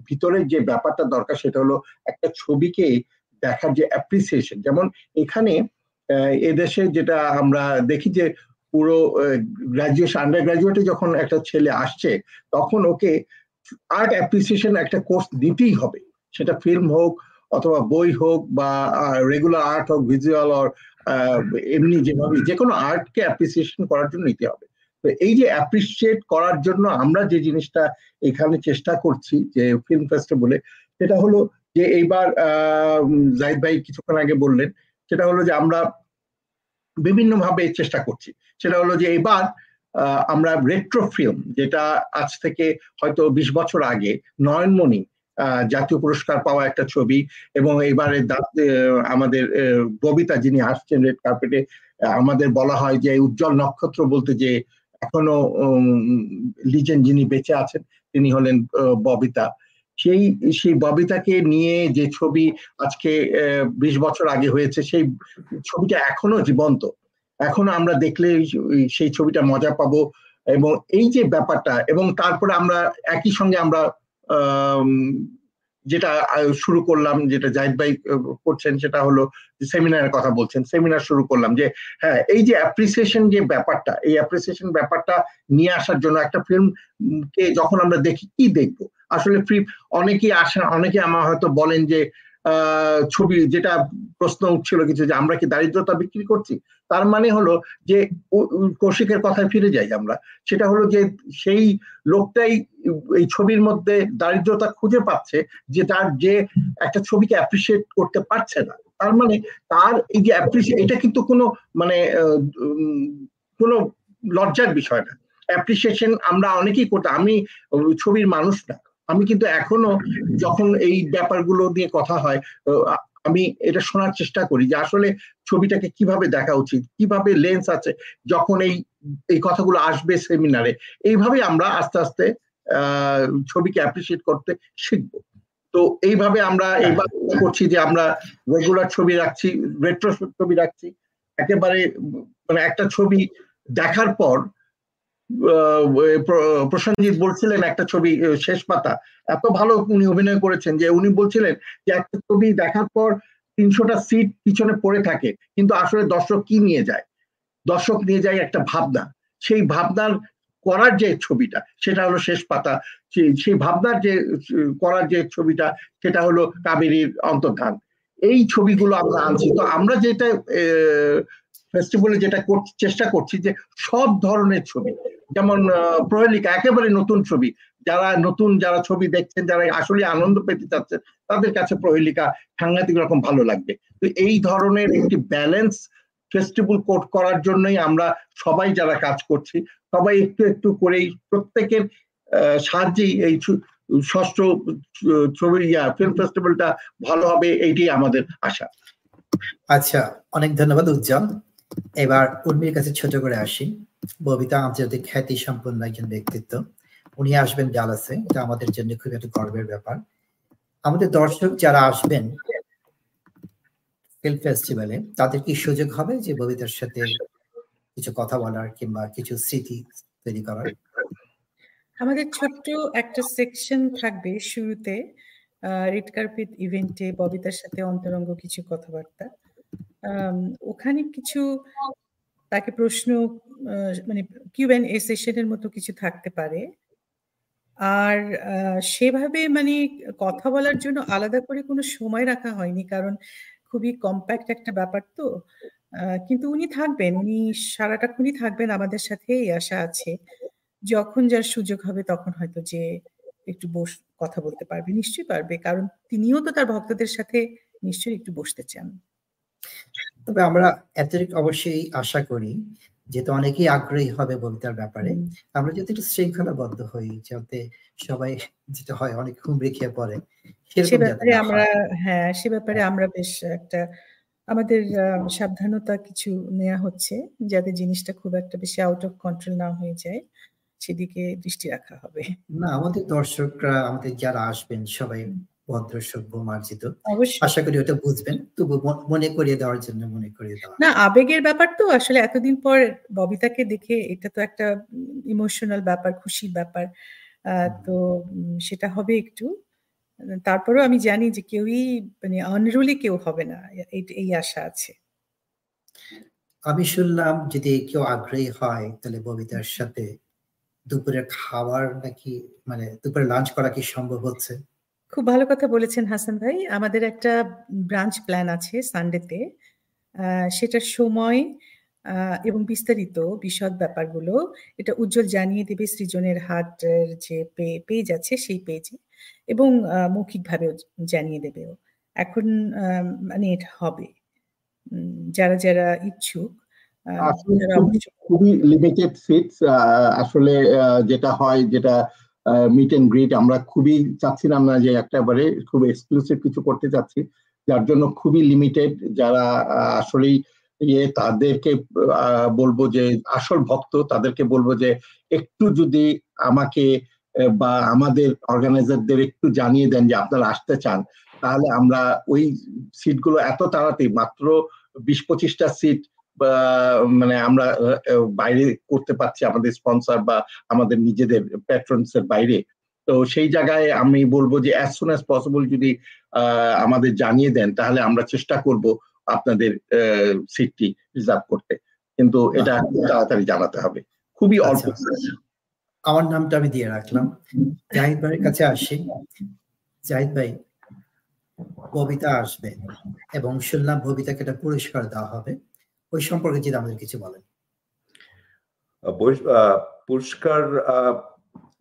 ভিতরের যে ব্যাপারটা দরকার সেটা হলো একটা ছবিকে দেখার যে অ্যাপ্রিসিয়েশন যেমন এখানে এদেশে যেটা আমরা দেখি যে, পুরো গ্রাজুয়েশন আন্ডার গ্রাজুয়েটে যখন একটা ছেলে আসছে, তখন ওকে আর্ট অ্যাপ্রিসিয়েশন একটা কোর্স দিতেই হবে। সেটা ফিল্ম হোক অথবা বই হোক বা রেগুলার আর্ট হোক ভিজুয়াল অর এমনি যেভাবে যে কোনো আর্টকে অ্যাপ্রিসিয়েশন করার জন্য নিতে হবে। তো এই যে অ্যাপ্রিসিয়েট করার জন্য আমরা যে জিনিসটা এখানে চেষ্টা করছি, যে ফিল্ম ফেস্টিভ্যালে সেটা হলো যে এইবার জাহিদ ভাই কিছুক্ষণ আগে বললেন, সেটা হলো যে আমরা বিভিন্ন ভাবে চেষ্টা করছি। সেটা হলো যে এবার আমরা রেট্রো ফিল্ম যেটা আজ থেকে হয়তো বিশ বছর আগে, নয়নমণি জাতীয় পুরস্কার পাওয়া একটা ছবি এবং এবারে আমাদের ববিতা যিনি আসছেন রেড কার্পেটে, আমাদের বলা হয় যে, উজ্জ্বল নক্ষত্র বলতে যে, এখনও লিজেন যিনি বেঁচে আছেন, তিনি হলেন ববিতা। সেই সেই ববিতাকে নিয়ে যে ছবি আজকে বিশ বছর আগে হয়েছে, সেই ছবিটা এখনও জীবন্ত। এখনও আমরা দেখলে সেই ছবিটা মজা পাবো এবং এই যে ব্যাপারটা এবং তারপরে আমরা, একই সঙ্গে আমরা যেটা শুরু করলাম, যেটা জাহিদ ভাই করছেন, সেটা হলো সেমিনারের কথা বলছেন। সেমিনার শুরু করলাম যে হ্যাঁ এই যে অ্যাপ্রিসিয়েশন যে ব্যাপারটা, এই অ্যাপ্রিসিয়েশন ব্যাপারটা নিয়ে আসার জন্য একটা ফিল্ম কে যখন আমরা দেখি, কি দেখব? আসলে ফিল্ম অনেকেই আসেন অনেকে আমার হয়তো বলেন যে ছবি যেটা প্রশ্ন উঠছিল কিছু যে আমরা কি দারিদ্রতা বিক্রি করছি? তার মানে হলো যে কৌশিকের কথায় ফিরে যাই আমরা। সেটা হলো যে সেই লোকটাই এই ছবির মধ্যে দারিদ্রতা খুঁজে পাচ্ছে যে তার যে একটা ছবিকে অ্যাপ্রিসিয়েট করতে পারছে না। তার মানে তার এই যে অ্যাপ্রিসিয়েট এটা কিন্তু কোনো মানে কোনো লজ্জার বিষয় না। অ্যাপ্রিসিয়েশন আমরা অনেকেই করতে আমি ছবির মানুষ না। আমি কিন্তু এখনও যখন এই ব্যাপারগুলো নিয়ে কথা হয় আমি এটা শোনার চেষ্টা করি যে আসলে ছবিটাকে কীভাবে দেখা উচিত কীভাবে লেন্স আছে যখন এই এই কথাগুলো আসবে সেমিনারে এইভাবে আমরা আস্তে আস্তে ছবিকে অ্যাপ্রিসিয়েট করতে শিখব। তো এইভাবে আমরা এইবার করছি যে আমরা রেগুলার ছবি রাখছি রেট্রো ছবি রাখছি একেবারে মানে একটা ছবি দেখার পর প্রসেনজিৎ বলছিলেন একটা ছবি শেষ পাতা। এত ভালো উনি অভিনয় করেছেন যে উনি বলছিলেন যে একটা ছবি দেখার পর তিনশোটা সিট পিছনে পড়ে থাকে, কিন্তু আসলে দর্শক কি নিয়ে যায়? দর্শক নিয়ে যায় একটা ভাবনা। সেই ভাবনার করার যে ছবিটা, সেটা হলো শেষ পাতা। সেই ভাবনার যে করার যে ছবিটা, সেটা হলো কাবেরীর অন্তর্ধান। এই ছবিগুলো আমরা আনছি। তো আমরা যেটা ফেস্টিভ্যালে যেটা চেষ্টা করছি যে সব ধরনের ছবি, যেমন প্রহেলিকা একেবারে নতুন ছবি, যারা নতুন যারা ছবি দেখছেন, যারা আসলে আনন্দ পেতে চাচ্ছেন, তাদের কাছে প্রহেলিকা সাংঘাতিক রকম ভালো লাগবে। তো এই ধরনের একটি ব্যালেন্স ফেস্টিভ্যাল কোড করার জন্যই আমরা সবাই যারা কাজ করছি, সবাই একটু একটু করেই প্রত্যেকের সাহায্যেই এই ষষ্ঠ ছবি, ইয়া ফিল্ম ফেস্টিভ্যালটা ভালো হবে, এইটাই আমাদের আশা। আচ্ছা অনেক ধন্যবাদ, উজ্জ্বল। এবার উর্মির কাছে ছোট করে আসি। ববিতা আন্তর্জাতিক খ্যাতি সম্পন্ন একজন ব্যক্তিত্ব। উনি আসবেন ডালাসে। এটা আমাদের জন্য খুব একটা গর্বের ব্যাপার। আমাদের দর্শক যারা আসবেন ফিল্ম ফেস্টিভ্যালে তাদের কি সুযোগ হবে যে ববিতার সাথে কিছু কথা বলার কিংবা কিছু স্মৃতি তৈরি করার? আমাদের ছোট্ট একটা সেকশন থাকবে শুরুতে রেড কার্পেট ইভেন্টে ববিতার সাথে অন্তরঙ্গ কিছু কথাবার্তা। ওখানে কিছু তাকে প্রশ্ন মানে কিউ এন এ সেশনের মতো কিছু থাকতে পারে। আর সেভাবে মানে কথা বলার জন্য আলাদা করে কোনো সময় রাখা হয়নি, কারণ খুবই কম্প্যাক্ট একটা ব্যাপার তো। কিন্তু উনি থাকবেন, উনি সারাটাক্ষণই থাকবেন, আমাদের সাথে এই আশা আছে। যখন যার সুযোগ হবে তখন হয়তো যে একটু বস, কথা বলতে পারবে, নিশ্চয়ই পারবে, কারণ তিনিও তো তার ভক্তদের সাথে নিশ্চয়ই একটু বসতে চান। তবে আমরা এতটুকু অবশ্যই আশা করি যেহেতু অনেকেই আগ্রহী হবে বলতার ব্যাপারে। আমরা যদি একটু শৃঙ্খলাবদ্ধ হই যাতে সবাই যেটা হয় অনেক হুমড়ি খেয়ে পড়ে সে ব্যাপারে আমরা হ্যাঁ। সে ব্যাপারে আমরা বেশ একটা আমাদের সাবধানতা কিছু নেওয়া হচ্ছে যাতে জিনিসটা খুব একটা বেশি আউট অফ কন্ট্রোল না হয়ে যায় সেদিকে দৃষ্টি রাখা হবে। না আমাদের দর্শকরা আমাদের যারা আসবেন সবাই ভদ্র সভ্য মার্জিত আশা করি ওটা বুঝবেন। তবু মনে করিয়ে দেওয়ার জন্য মনে করিয়ে দেওয়া। না আবেগের ব্যাপার তো আসলে এতদিন পর ববিতাকে দেখে এটা তো একটা ইমোশনাল ব্যাপার খুশির ব্যাপার। তো সেটা হবে একটু। তারপরেও আমি জানি যে কেউই মানে অনরুলি কেউ হবে না। এই আশা আছে। আমি শুনলাম যদি কেউ আগ্রহী হয় তাহলে ববিতার সাথে দুপুরে খাবার নাকি মানে দুপুরে লাঞ্চ করা কি সম্ভব হচ্ছে? খুব ভালো কথা বলেছেন হাসান ভাই। আমাদের একটা ব্রাঞ্চ প্ল্যান আছে সানডেতে সেটার সময় এবং বিস্তারিত বিশদ ব্যাপারগুলো। এটা উজ্জ্বল জানিয়ে দেবে সৃজনের হাটের যে পেজ আছে সেই পেজে এবং মৌখিকভাবেও জানিয়ে দেবেও। এখন মানে এটা হবে। যারা যারা ইচ্ছুক খুবই লিমিটেড সিটস আসলে যেটা হয় যেটা মিট এন্ড গ্রিট আমরা খুবই চাচ্ছিলাম না যে একটাবারে খুব এক্সক্লুসিভ কিছু করতে চাচ্ছি। যার জন্য খুবই লিমিটেড যারা আসলেই ইয়ে তাদেরকে বলব যে, আসল ভক্ত, তাদেরকে বলব যে, একটু যদি আমাকে বা আমাদের অর্গানাইজারদের একটু জানিয়ে দেন যে আপনারা আসতে চান, তাহলে আমরা ওই সিটগুলো এত তাড়াতাড়ি, মাত্র বিশ পঁচিশটা সিট মানে আমরা বাইরে করতে পারছি আমাদের স্পন্সর বা আমাদের নিজেদের প্যাট্রনস এর বাইরে। তো সেই জায়গায় আমি বলব যে অ্যাজ সুন অ্যাজ পসিবল যদি আমাদের জানিয়ে দেন তাহলে আমরা চেষ্টা করব আপনাদের সিটটি রিজার্ভ করতে। কিন্তু এটা তাড়াতাড়ি জানাতে হবে। খুবই অল্প আচ্ছা। আমার নামটা আমি দিয়ে রাখলাম। জাহিদ ভাইয়ের কাছে আসি। জাহিদ ভাই ববিতা আসবে এবং শুনলাম ববিতাকে একটা পুরস্কার দেওয়া হবে। ওই সম্পর্কে যদি আমাদের কিছু বলেন। পুরস্কার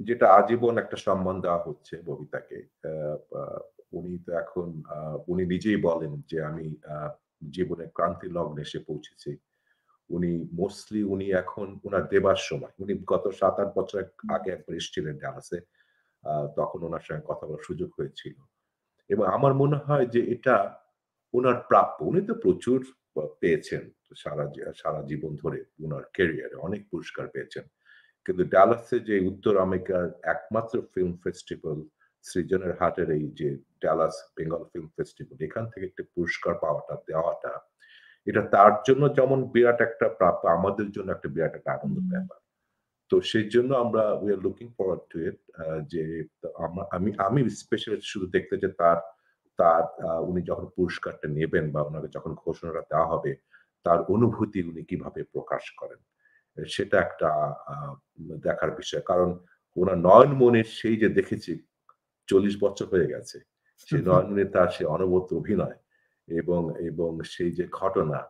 যেটা আজীবন একটা সম্মান দেওয়া হচ্ছে ববিতাকে। উনি তো এখন উনি নিজেই বলেন যে আমি জীবনে ক্রান্তি লগ্নে এসে পৌঁছেছি। উনি মোস্টলি উনি এখন ওনার দেবার সময়। উনি গত সাত আট বছর আগে একবার এসেছিলেন ডালাসে। তখন ওনার সঙ্গে কথা বলার সুযোগ হয়েছিল। এবং আমার মনে হয় যে এটা ওনার প্রাপ্য। উনি তো প্রচুর পেয়েছেন সারা সারা জীবন ধরে ওনার ক্যারিয়ারে অনেক পুরস্কার পেয়েছেন। কিন্তু ডালাসে যে উত্তর আমেরিকার একমাত্র ফিল্ম ফেস্টিভ্যাল সৃজনের হাটের এই যে ডালাস বেঙ্গল ফিল্ম ফেস্টিভ্যাল এখান থেকে একটা পুরস্কার পাওয়াটা দেওয়াটা এটা তার জন্য যেমন বিরাট একটা প্রাপ্য আমাদের জন্য একটা বিরাট একটা আনন্দ ব্যাপার। তো সেই জন্য আমরা we are looking forward to it যে আমি আমি স্পেশালি শুধু দেখতে যে তার তার উনি যখন পুরস্কারটা নেবেন বা ওনাকে যখন ঘোষণাটা দেওয়া হবে তার অনুভূতি উনি কীভাবে প্রকাশ করেন? সেটা একটা দেখার বিষয়। কারণ ওনার নয়ন মনের সেই যে দেখেছি চল্লিশ বছর হয়ে গেছে সেই নয়ন মনে তার সে অনবত অভিনয় এবং এবং সেই যে ঘটনা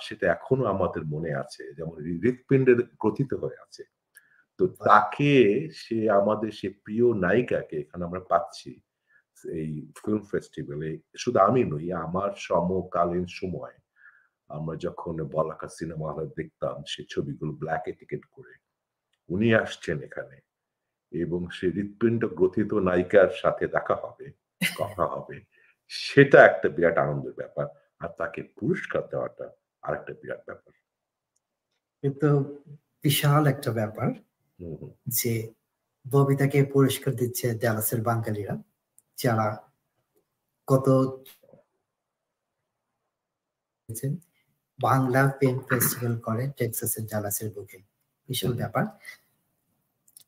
সেটা এখনও আমাদের মনে আছে। যেমন হৃৎপিণ্ডের গ্রথিত হয়ে আছে। তো তাকে সে আমাদের সে প্রিয় নায়িকাকে এখানে আমরা পাচ্ছি। এই ফিল্ম ফেস্টিভ্যালে শুধু আমি নই আমার সমকালীন সময় আমরা যখন বলাকা সিনেমা হলে দেখতাম সে ছবিগুলো ব্ল্যাকে টিকিট করে উনি আসছেন এখানে এবং সে হৃৎপিণ্ড গ্রথিত নায়িকার সাথে দেখা হবে কথা হবে সেটা একটা বিরাট আনন্দের ব্যাপার আর তাকে পুরস্কার দেওয়াটা আরেকটা বিরাট ব্যাপার। কিন্তু বিশাল একটা ব্যাপার যে ববিতাকে পুরস্কার দিচ্ছে ডালাসের বাঙালিরা। যারা কত বাংলা পেন ফেস্টিভ্যাল করে টেক্সাসের ডালাসের বুকে। বিশাল ব্যাপার।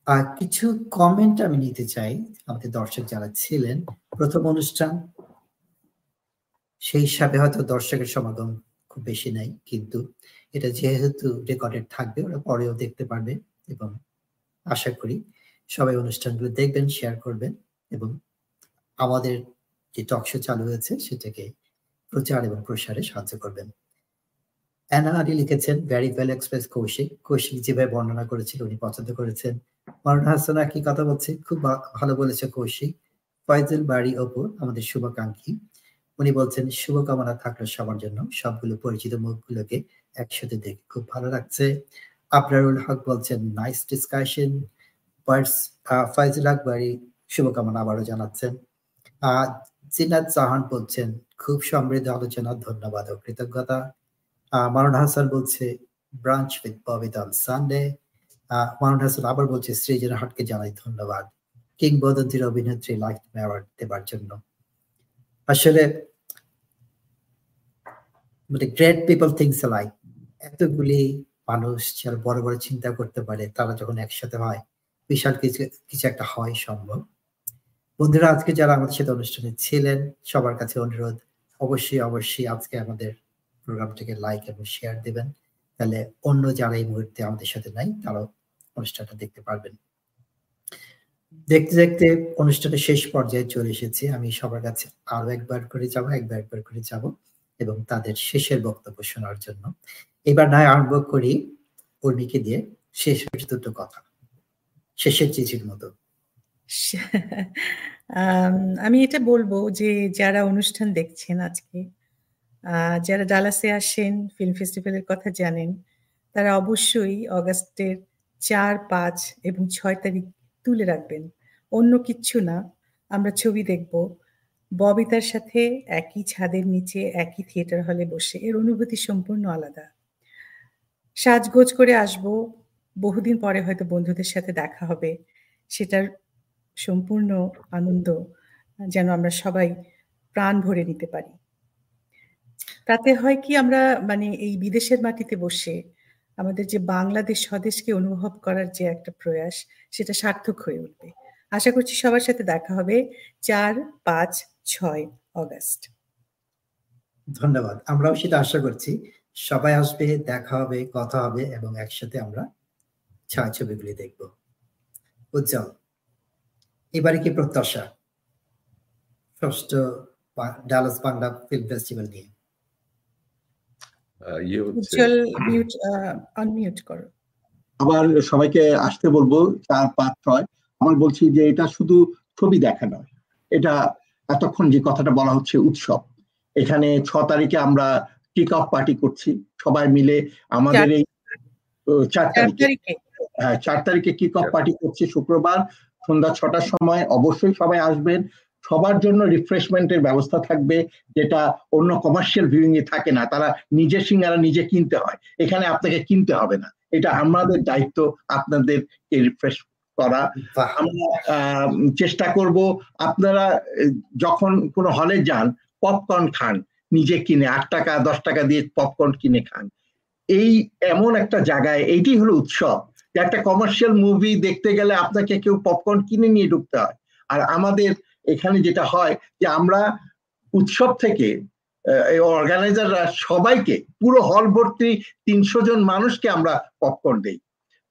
আর কিছু কমেন্ট আমি নিতে চাই আমাদের দর্শক যারা ছিলেন প্রথম অনুষ্ঠান সেই হিসাবে হয়তো দর্শকের সমাগম খুব বেশি নাই কিন্তু এটা যেহেতু রেকর্ডেড থাকবে ওরা পরেও দেখতে পারবে এবং আশা করি সবাই অনুষ্ঠানগুলো দেখবেন শেয়ার করবেন এবং আমাদের যে টকশো চালু হয়েছে সেটাকে প্রচার এবং প্রসারে সাহায্য করবেন। অ্যানারি লিখেছেন very well express Koushik. Koushik যেভাবে বর্ণনা করেছিল, উনি পছন্দ করেছেন। মারুন হাসানা কি কথা বলছে? খুব ভালো বলেছে কৌশিক। ফয়জুল বাড়ি অপু, আমাদের শুভাকাঙ্ক্ষী। উনি বলছেন, শুভকামনা থাকল সবার জন্য। সবগুলো পরিচিত মুখগুলোকে একসাথে দেখে খুব ভালো লাগছে। আবরারুল হক বলছেন নাইস ডিসকাশন ফয়জুল হক বাড়ি শুভকামনা আবারও জানাচ্ছেন। জিনাত জাহান বলছেন, খুব সমৃদ্ধ আলোচনা ধন্যবাদ ও কৃতজ্ঞতা। মারুন হাসান বলছে, ব্রাঞ্চ উইথ ববিত অন সানডে। মারুন হাসান আবার বলছে, সৃজন হাটকে জানাই ধন্যবাদ। কিংবদন্তির অভিনেত্রী লাইফ অ্যাওয়ার্ড দেবার জন্য। আসলে মানে গ্রেট পিপল থিংস লাইক এতগুলি মানুষ যারা বড় বড় চিন্তা করতে পারে, তারা যখন একসাথে হয়, বিশাল কিছু কিছু একটা হয় সম্ভব। বন্ধুরা, আজকে যারা আমাদের সাথে অনুষ্ঠানে ছিলেন, সবার কাছে অনুরোধ, অবশ্যই অবশ্যই আজকে আমাদের প্রোগ্রামটিকে লাইক এবং শেয়ার দেবেন। তাহলে অন্য যারা এই মুহূর্তে আমাদের সাথে নাই, তারাও অনুষ্ঠানটা দেখতে পারবেন। দেখতে দেখতে অনুষ্ঠানের শেষ পর্যায়ে চলে এসেছি। আমি সবার কাছে আরও একবার করে যাব, একবার একবার করে যাব এবং তাদের শেষের বক্তব্য শোনার জন্য। এবার নয়, আরম্ভ করি উর্মিকে দিয়ে শেষ দুটো কথা। শেষের চিঠির মতো। আমি এটা বলব যে যারা অনুষ্ঠান দেখছেন আজকে যারা ডালাসে আসেন ফিল্ম ফেস্টিভ্যালের কথা জানেন, তারা অবশ্যই অগাস্টের চার, পাঁচ এবং ছয় তারিখ তুলে রাখবেন। অন্য কিচ্ছু না, আমরা ছবি দেখব। ববিতার সাথে একই ছাদের নিচে একই থিয়েটার হলে বসে, এর অনুভূতি সম্পূর্ণ আলাদা। সাজগোজ করে আসব, বহুদিন পরে হয়তো বন্ধুদের সাথে দেখা হবে, সেটার সম্পূর্ণ আনন্দ যেন আমরা সবাই প্রাণ ভরে নিতে পারি। তাতে হয় কি আমরা মানে এই বিদেশের মাটিতে বসে আমাদের যে বাংলাদেশ স্বদেশকে অনুভব করার যে একটা প্রয়াস, সেটা সার্থক হয়ে উঠবে। আশা করছি সবার সাথে দেখা হবে চার পাঁচ ছয় অগাস্ট। ধন্যবাদ। আমরাও সেটা আশা করছি। সবাই আসবে, দেখা হবে, কথা হবে এবং একসাথে আমরা ছায়াছবিগুলি দেখব। উজ্জ্বল। এবারে কি প্রত্যাশা? ষষ্ঠ ডালাস বাংলা ফিল্ম ফেস্টিভ্যাল নিয়ে। ইয়ে উজ্জ্বল মিউট আনমিউট করো। আবার সবাইকে আসতে বলব চার পাঁচ ছয়। আমার বলছি যে এটা শুধু ছবি দেখা নয় এটা এতক্ষণ যে কথাটা বলা হচ্ছে উৎসব। এখানে ছ তারিখে আমরা কিক অফ পার্টি করছি সবাই মিলে আমাদের এই চার তারিখে। হ্যাঁ চার তারিখে কিক অফ পার্টি করছি শুক্রবার। সন্ধ্যা ছটার সময় অবশ্যই সবাই আসবেন। সবার জন্য রিফ্রেশমেন্টের ব্যবস্থা থাকবে যেটা অন্য কমার্শিয়াল ভিউইং এ থাকে না। তারা নিজের সিঙ্গারা নিজে কিনতে হয়। এখানে আপনাকে কিনতে হবে না। এটা আমাদের দায়িত্ব আপনাদেরকে রিফ্রেশ করা। আমরা চেষ্টা করব আপনারা যখন কোনো হলে যান পপকর্ন খান নিজে কিনে আট টাকা দশ টাকা দিয়ে পপকর্ন কিনে খান। এই এমন একটা জায়গায় এইটি হলো উৎসব। একটা কমার্শিয়াল মুভি দেখতে গেলে আপনাকে কেউ পপকর্ন কিনে নিয়ে ঢুকতে হয়। আর আমাদের এখানে যেটা হয় যে আমরা উৎসব থেকে অর্গানাইজাররা সবাইকে, পুরো হল ভর্তি তিনশো জন মানুষকে আমরা পপকর্ন দেই।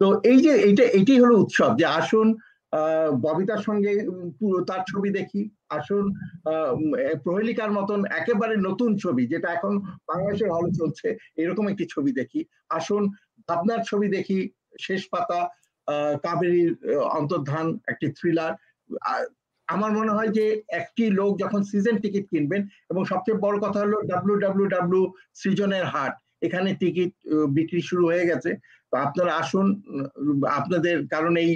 তো এই যে এটি হলো উৎসব। যে আসুন ববিতার সঙ্গে পুরো তার ছবি দেখি, আসুন প্রহেলিকার মতন একেবারে নতুন ছবি, যেটা এখন বাংলাদেশের হলে চলছে, এরকম একটি ছবি দেখি। আসুন, ভাবনার ছবি দেখি শেষ পাতা কাবেরীর অন্তর্ধান একটি থ্রিলার আমার মনে হয় যে একটি লোক যখন সিজন টিকিট কিনবেন, এবং সবচেয়ে বড় কথা হলো ডাব্লিউ ডাব্লিউ ডাব্লিউ সৃজনের হাট। এখানে টিকিট বিক্রি শুরু হয়ে গেছে। তো আপনারা আসুন, আপনাদের কারণ এই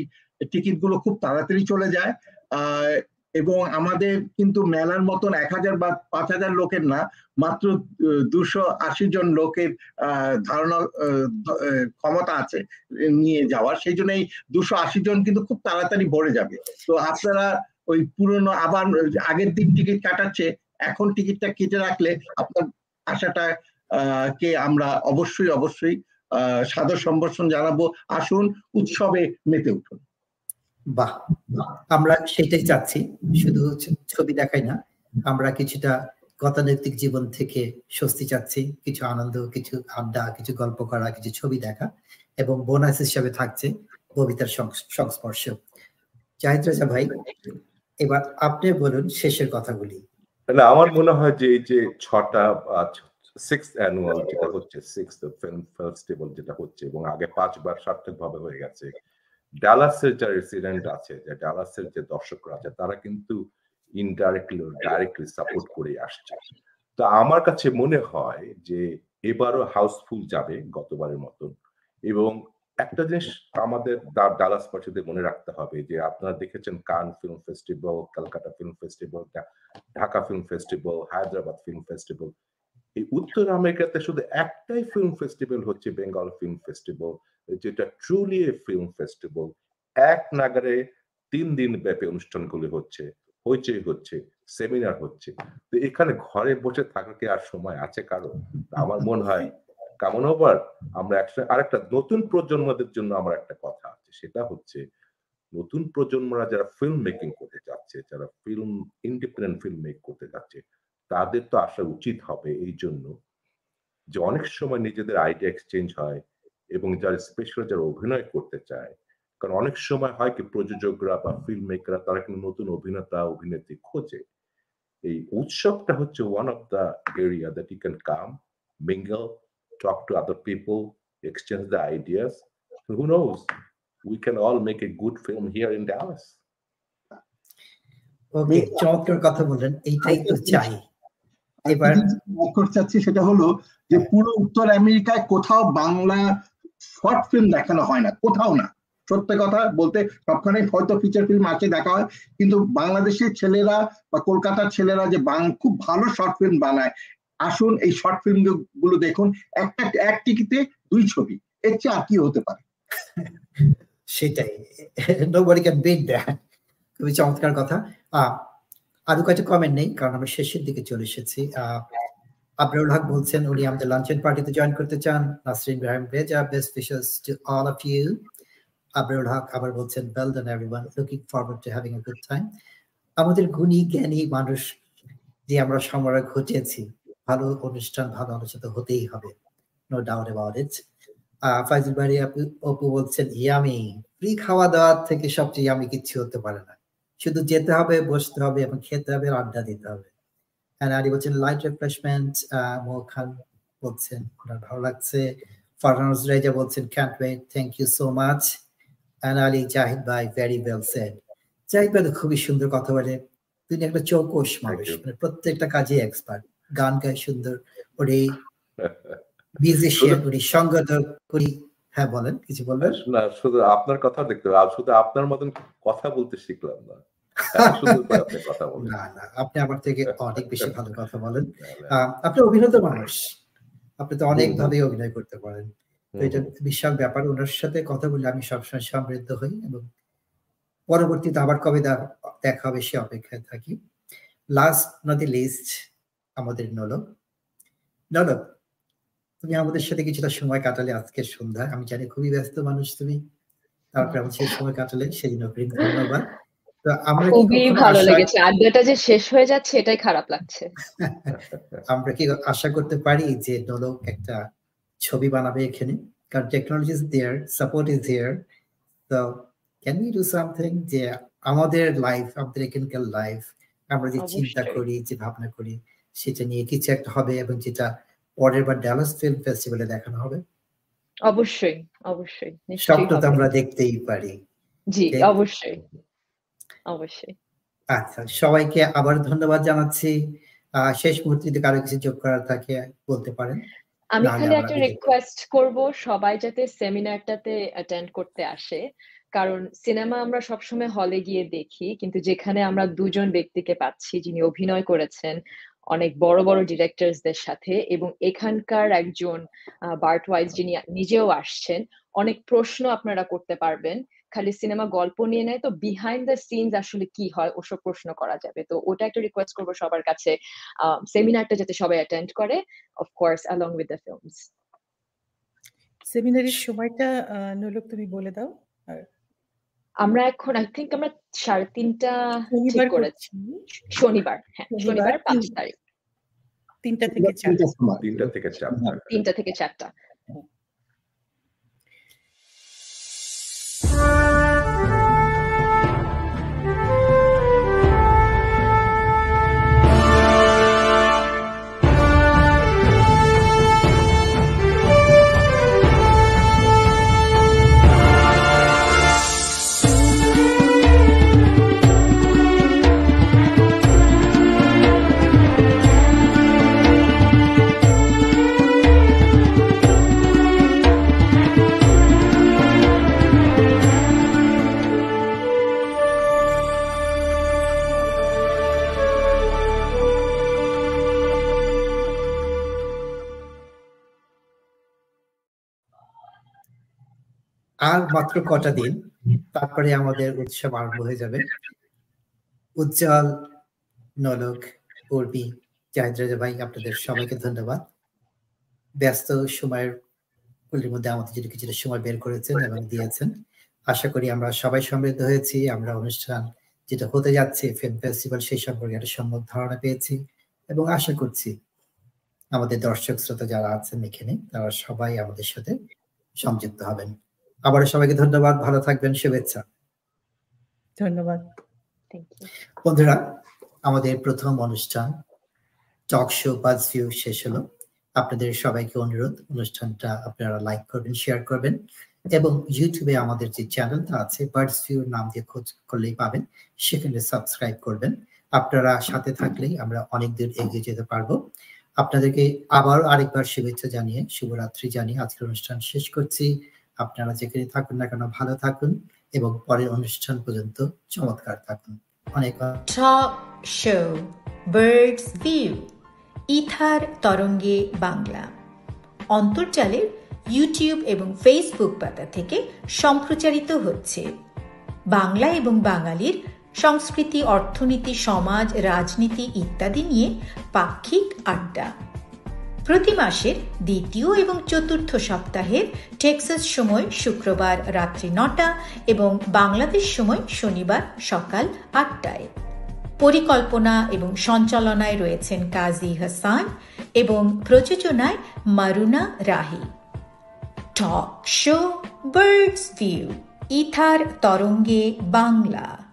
টিকিটগুলো খুব তাড়াতাড়ি চলে যায়। এবং আমাদের কিন্তু মেলার মতন এক হাজার বা পাঁচ হাজার লোকের না, মাত্র দুশো আশি জন লোকের ধারণা ক্ষমতা আছে নিয়ে যাওয়ার। সেই জন্য এই দুশো আশি জন কিন্তু খুব তাড়াতাড়ি ভরে যাবে। তো আপনারা ওই পুরনো আবার আগের দিন টিকিট কাটাচ্ছে, এখন টিকিটটা কেটে রাখলে আপনার আশাটা কে আমরা অবশ্যই অবশ্যই সাদর সম্ভাষণ জানাব। আসুন, উৎসবে মেতে উঠুন। বাহ, আমরা সেটাই চাচ্ছি। শুধু ছবি দেখাই না, আমরা কিছুটা গতানৈতিক জীবন থেকে স্বস্তি চাচ্ছি, কিছু আনন্দ, কিছু আড্ডা, কিছু গল্প করা, কিছু ছবি দেখা এবং বোনাস হিসাবে থাকছে কবিতার সংস্পর্শ। জাহিদ রাজা ভাই, এবার আপনি বলুন শেষের কথাগুলি। না, আমার মনে হয় যে এই যে ছটা সিক্স অ্যানুয়াল যেটা হচ্ছে সিক্স ফিল্ম ফেস্টিভ্যাল যেটা হচ্ছে এবং আগে পাঁচবার সার্থক ভাবে হয়ে গেছে ডালাসের যে রেসিডেন্ট আছে যে ডালাসের যে দর্শকরা আছে তারা কিন্তু ইনডাইরেক্টলি ডাইরেক্টলি সাপোর্ট করে আসছে। তো আমার কাছে মনে হয় যে এবারও হাউসফুল যাবে গতবারের মতন। এবং একটা জিনিস আমাদের ডালাস পার্টিতে মনে রাখতে হবে যে আপনারা দেখেছেন Cannes film festival Kolkata film festival Dhaka film festival Hyderabad film festival এই উত্তর আমেরিকাতে শুধু একটাই ফিল্ম ফেস্টিভ্যাল হচ্ছে বেঙ্গল ফিল্ম ফেস্টিভ্যাল যেটা ট্রুলি এ ফিল্ম ফেস্টিভ্যাল এক নাগারে তিন দিন ব্যাপী অনুষ্ঠানগুলি হচ্ছে, হইচই হচ্ছে সেমিনার হচ্ছে। তো এখানে ঘরে বসে থাকার কি আর সময় আছে কারও? আমার মনে হয় কামন ওভার আমরা একসাথে, আরেকটা নতুন প্রজন্মদের জন্য আমার একটা কথা আছে, সেটা হচ্ছে নতুন প্রজন্মরা যারা ফিল্ম মেকিং করতে যাচ্ছে, যারা ফিল্ম ইন্ডিপেন্ডেন্ট ফিল্ম মেক করতে যাচ্ছে, তাদের তো আসা উচিত হবে এই জন্য যে অনেক সময় নিজেদের আইডিয়া এক্সচেঞ্জ হয় এবং যারা স্পেশাল যারা অভিনয় করতে চায় কারণ অনেক সময় হয় কি প্রযোজকরা বা ফিল্ম মেকাররা তারা কিন্তু নতুন অভিনেতা অভিনেত্রী খোঁজে। এই উৎসবটা হচ্ছে one of the area that you can come mingle talk to other people exchange the ideas who knows we can all make a good film here in Dallas. Okay কথা বললেন এইটাই তো চাই। এবার করতে চাচ্ছি সেটা হলো যে পুরো উত্তর আমেরিকায় কোথাও বাংলা শর্ট ফিল্ম দেখানো হয় না, কোথাও না। সত্যি কথা বলতে সবখানে হয়তো ফিচার ফিল্ম আছে, দেখা হয়। কিন্তু বাংলাদেশের ছেলেরা বা কলকাতার ছেলেরা যে খুব ভালো শর্ট ফিল্ম বানায়, আসুন এই শর্ট ফিল্মগুলো দেখুন। একটা, এক টিকিতে দুই ছবি, এর চেয়ে আর কি হতে পারে? সেটাই নোবডি ক্যান বিট দ্যাট খুবই চমৎকার কথা। আরও কয়েকটা কমেন্ট নেই, কারণ আমরা শেষের দিকে চলে এসেছি। আবরুল হক বলছেন উনি আমাদের লাঞ্চেন পার্টিতে জয়েন করতে চান। Nasrin Ibrahim Reza best wishes to all of you Abrul Haque আবার বলছেন well done everyone looking forward to having a good time আমাদের গুণী, জ্ঞানী মানুষ যে আমরা সমরা ঘটেছি ভালো অনুষ্ঠান, ভালো আলোচনা হতেই হবে। No doubt about it Faizul Bari Apu বলছেন ইয়ামি ফ্রি খাওয়া দাওয়া থেকে সবচেয়ে ইয়ামি কিচ্ছু হতে পারে না। শুধু যেতে হবে, বসতে হবে এবং খেতে হবে, আড্ডা দিতে হবে। আলী বলছেন লাইট রিফ্রেশমেন্ট মো খান বলছেন ওনার ভালো লাগছে। ফারহানুজ রাইজা বলছেন can't wait thank you so much and Ali Zahid ভাই ভেরি ওয়েল সেড জাহিদ ভাই খুবই সুন্দর কথা বলে তিনি একটা চৌকস মানুষ মানে প্রত্যেকটা কাজে এক্সপার্ট গান গায় সুন্দর ওরে মিউজিশিয়ান উনি সঙ্গত করি হ্যাঁ বলেন কিছু বলবেন? না শুধু আপনার কথা দেখতে শুধু আপনার মতন কথা বলতে শিখলাম না। না না আপনি আমার থেকে অনেক বেশি ভালো কথা বলেন। আপনি অভিনেতা মানুষ। আপনি তো অনেক ভাবে অভিনয় করতে পারেন। তো এটা বিশাল ব্যাপার। ওনার সাথে কথা বলে আমি সবসময় সমৃদ্ধ হই এবং পরবর্তীতে আবার কবে দেখা হবে সে অপেক্ষায় থাকি। লাস্ট নট লিস্ট আমাদের নলক নলক তুমি আমাদের সাথে কিছুটা সময় কাটালে আজকের সন্ধ্যায় আমি জানি খুবই ব্যস্ত মানুষ তুমি। তারপরে আমার সেই সময় কাটালে সেই জন্য ধন্যবাদ। খুবই ভালো লেগেছে। আড্ডাটা যে শেষ হয়ে যাচ্ছে এটাই খারাপ লাগছে। আমরা কি আশা করতে পারি যে নলক একটা ছবি বানাবে এখানে? কারণ technology is there support is there তো ক্যান ইউ ডু সামথিং যে আমাদের লাইফ আমাদের এখানকার লাইফ আমরা যে চিন্তা করি যে ভাবনা করি সেটা নিয়ে কিছু একটা হবে এবং যেটা পরের বার ডালাস ফিল্ম ফেস্টিভ্যালে দেখানো হবে। অবশ্যই অবশ্যই সবটা তো আমরা দেখতেই পারি। জি অবশ্যই। অবশ্যই। আচ্ছা সবাইকে আবার ধন্যবাদ জানাচ্ছি। শেষ মুহূর্তে যদি কারও কিছু যোগ করার থাকে বলতে পারেন। আমি খালি একটা রিকোয়েস্ট করব সবাই যাতে সেমিনারটাতে অ্যাটেন্ড করতে আসে। কারণ সিনেমা আমরা সবসময় হলে গিয়ে দেখি কিন্তু যেখানে আমরা দুজন ব্যক্তিকে পাচ্ছি যিনি অভিনয় করেছেন অনেক বড় বড় ডিরেক্টরসদের সাথে এবং এখানকার একজন বার্ট ওয়াইজ যিনি নিজেও আসছেন অনেক প্রশ্ন আপনারা করতে পারবেন। খালি সিনেমা গল্প নিয়ে নেয় তো বিহাইন্ড দ্য সিনস আসলে কি হয় ওসব প্রশ্ন করা যাবে। তো ওটা একটা রিকোয়েস্ট করব সবার কাছে সেমিনারটা যাতে সবাই অ্যাটেন্ড করে of course along with the films সেমিনারের সময়টা নলক তুমি বলে দাও আমরা এখন আই থিঙ্ক আমরা সাড়ে তিনটা ঠিক করেছি। শনিবার হ্যাঁ শনিবার পাঁচ তারিখ। তিনটা থেকে চারটা। তিনটা থেকে চারটা। তিনটা থেকে চারটা। আর মাত্র কটা দিন। তারপরে আমাদের উৎসব আরম্ভ হয়ে যাবে। উজ্জ্বল, নলক পূর্বী জাহিদ ভাই, আপনাদের সবাইকে ধন্যবাদ। ব্যস্ত সময়ের গুলির মধ্যে আমাদের জন্য কিছুটা সময় বের করেছেন এবং দিয়েছেন। আশা করি আমরা সবাই সমৃদ্ধ হয়েছি। আমরা অনুষ্ঠান যেটা হতে যাচ্ছে ফিল্ম ফেস্টিভ্যাল সেই সম্পর্কে একটা সম্যক ধারণা পেয়েছি এবং আশা করছি আমাদের দর্শক, শ্রোতা যারা আছেন এখানে, তারা সবাই আমাদের সাথে সংযুক্ত হবেন। আবার সবাইকে ধন্যবাদ ভালো থাকবেন শুভেচ্ছা। ধন্যবাদ। বন্ধুরা আমাদের প্রথম অনুষ্ঠান টক শো বাজ ভিউ শেষ হলো। আপনাদের সবাইকে অনুরোধ অনুষ্ঠানটা আপনারা লাইক করবেন শেয়ার করবেন। এবং ইউটিউবে আমাদের যে চ্যানেলটা আছে বার্ডস ভিউ নাম দিয়ে খোঁজ করলেই পাবেন সেখানে সাবস্ক্রাইব করবেন। আপনারা সাথে থাকলেই আমরা অনেক দূর এগিয়ে যেতে পারব। আপনাদেরকে আবার আরেকবার শুভেচ্ছা জানিয়ে শুভরাত্রি জানিয়ে আজকের অনুষ্ঠান শেষ করছি। আপনারা যেখানে থাকুন না কেন ভালো থাকুন এবং পরের অনুষ্ঠান পর্যন্ত চমৎকার থাকুন। অনেক শো বার্ডস ইথার তরঙ্গে বাংলা। অন্তর্জালের ইউটিউব এবং ফেসবুক পাতা থেকে সম্প্রচারিত হচ্ছে। বাংলা এবং বাঙালির সংস্কৃতি, অর্থনীতি, সমাজ, রাজনীতি ইত্যাদি নিয়ে পাক্ষিক আড্ডা। প্রতি মাসের দ্বিতীয় এবং চতুর্থ সপ্তাহের টেক্সাস সময় শুক্রবার রাত্রি নটা এবং বাংলাদেশ সময় শনিবার সকাল আটটায়। পরিকল্পনা এবং সঞ্চালনায় রয়েছেন কাজী হাসান এবং প্রযোজনায় Maruna Rahi. Talk show, birds view, ether তরঙ্গে বাংলা।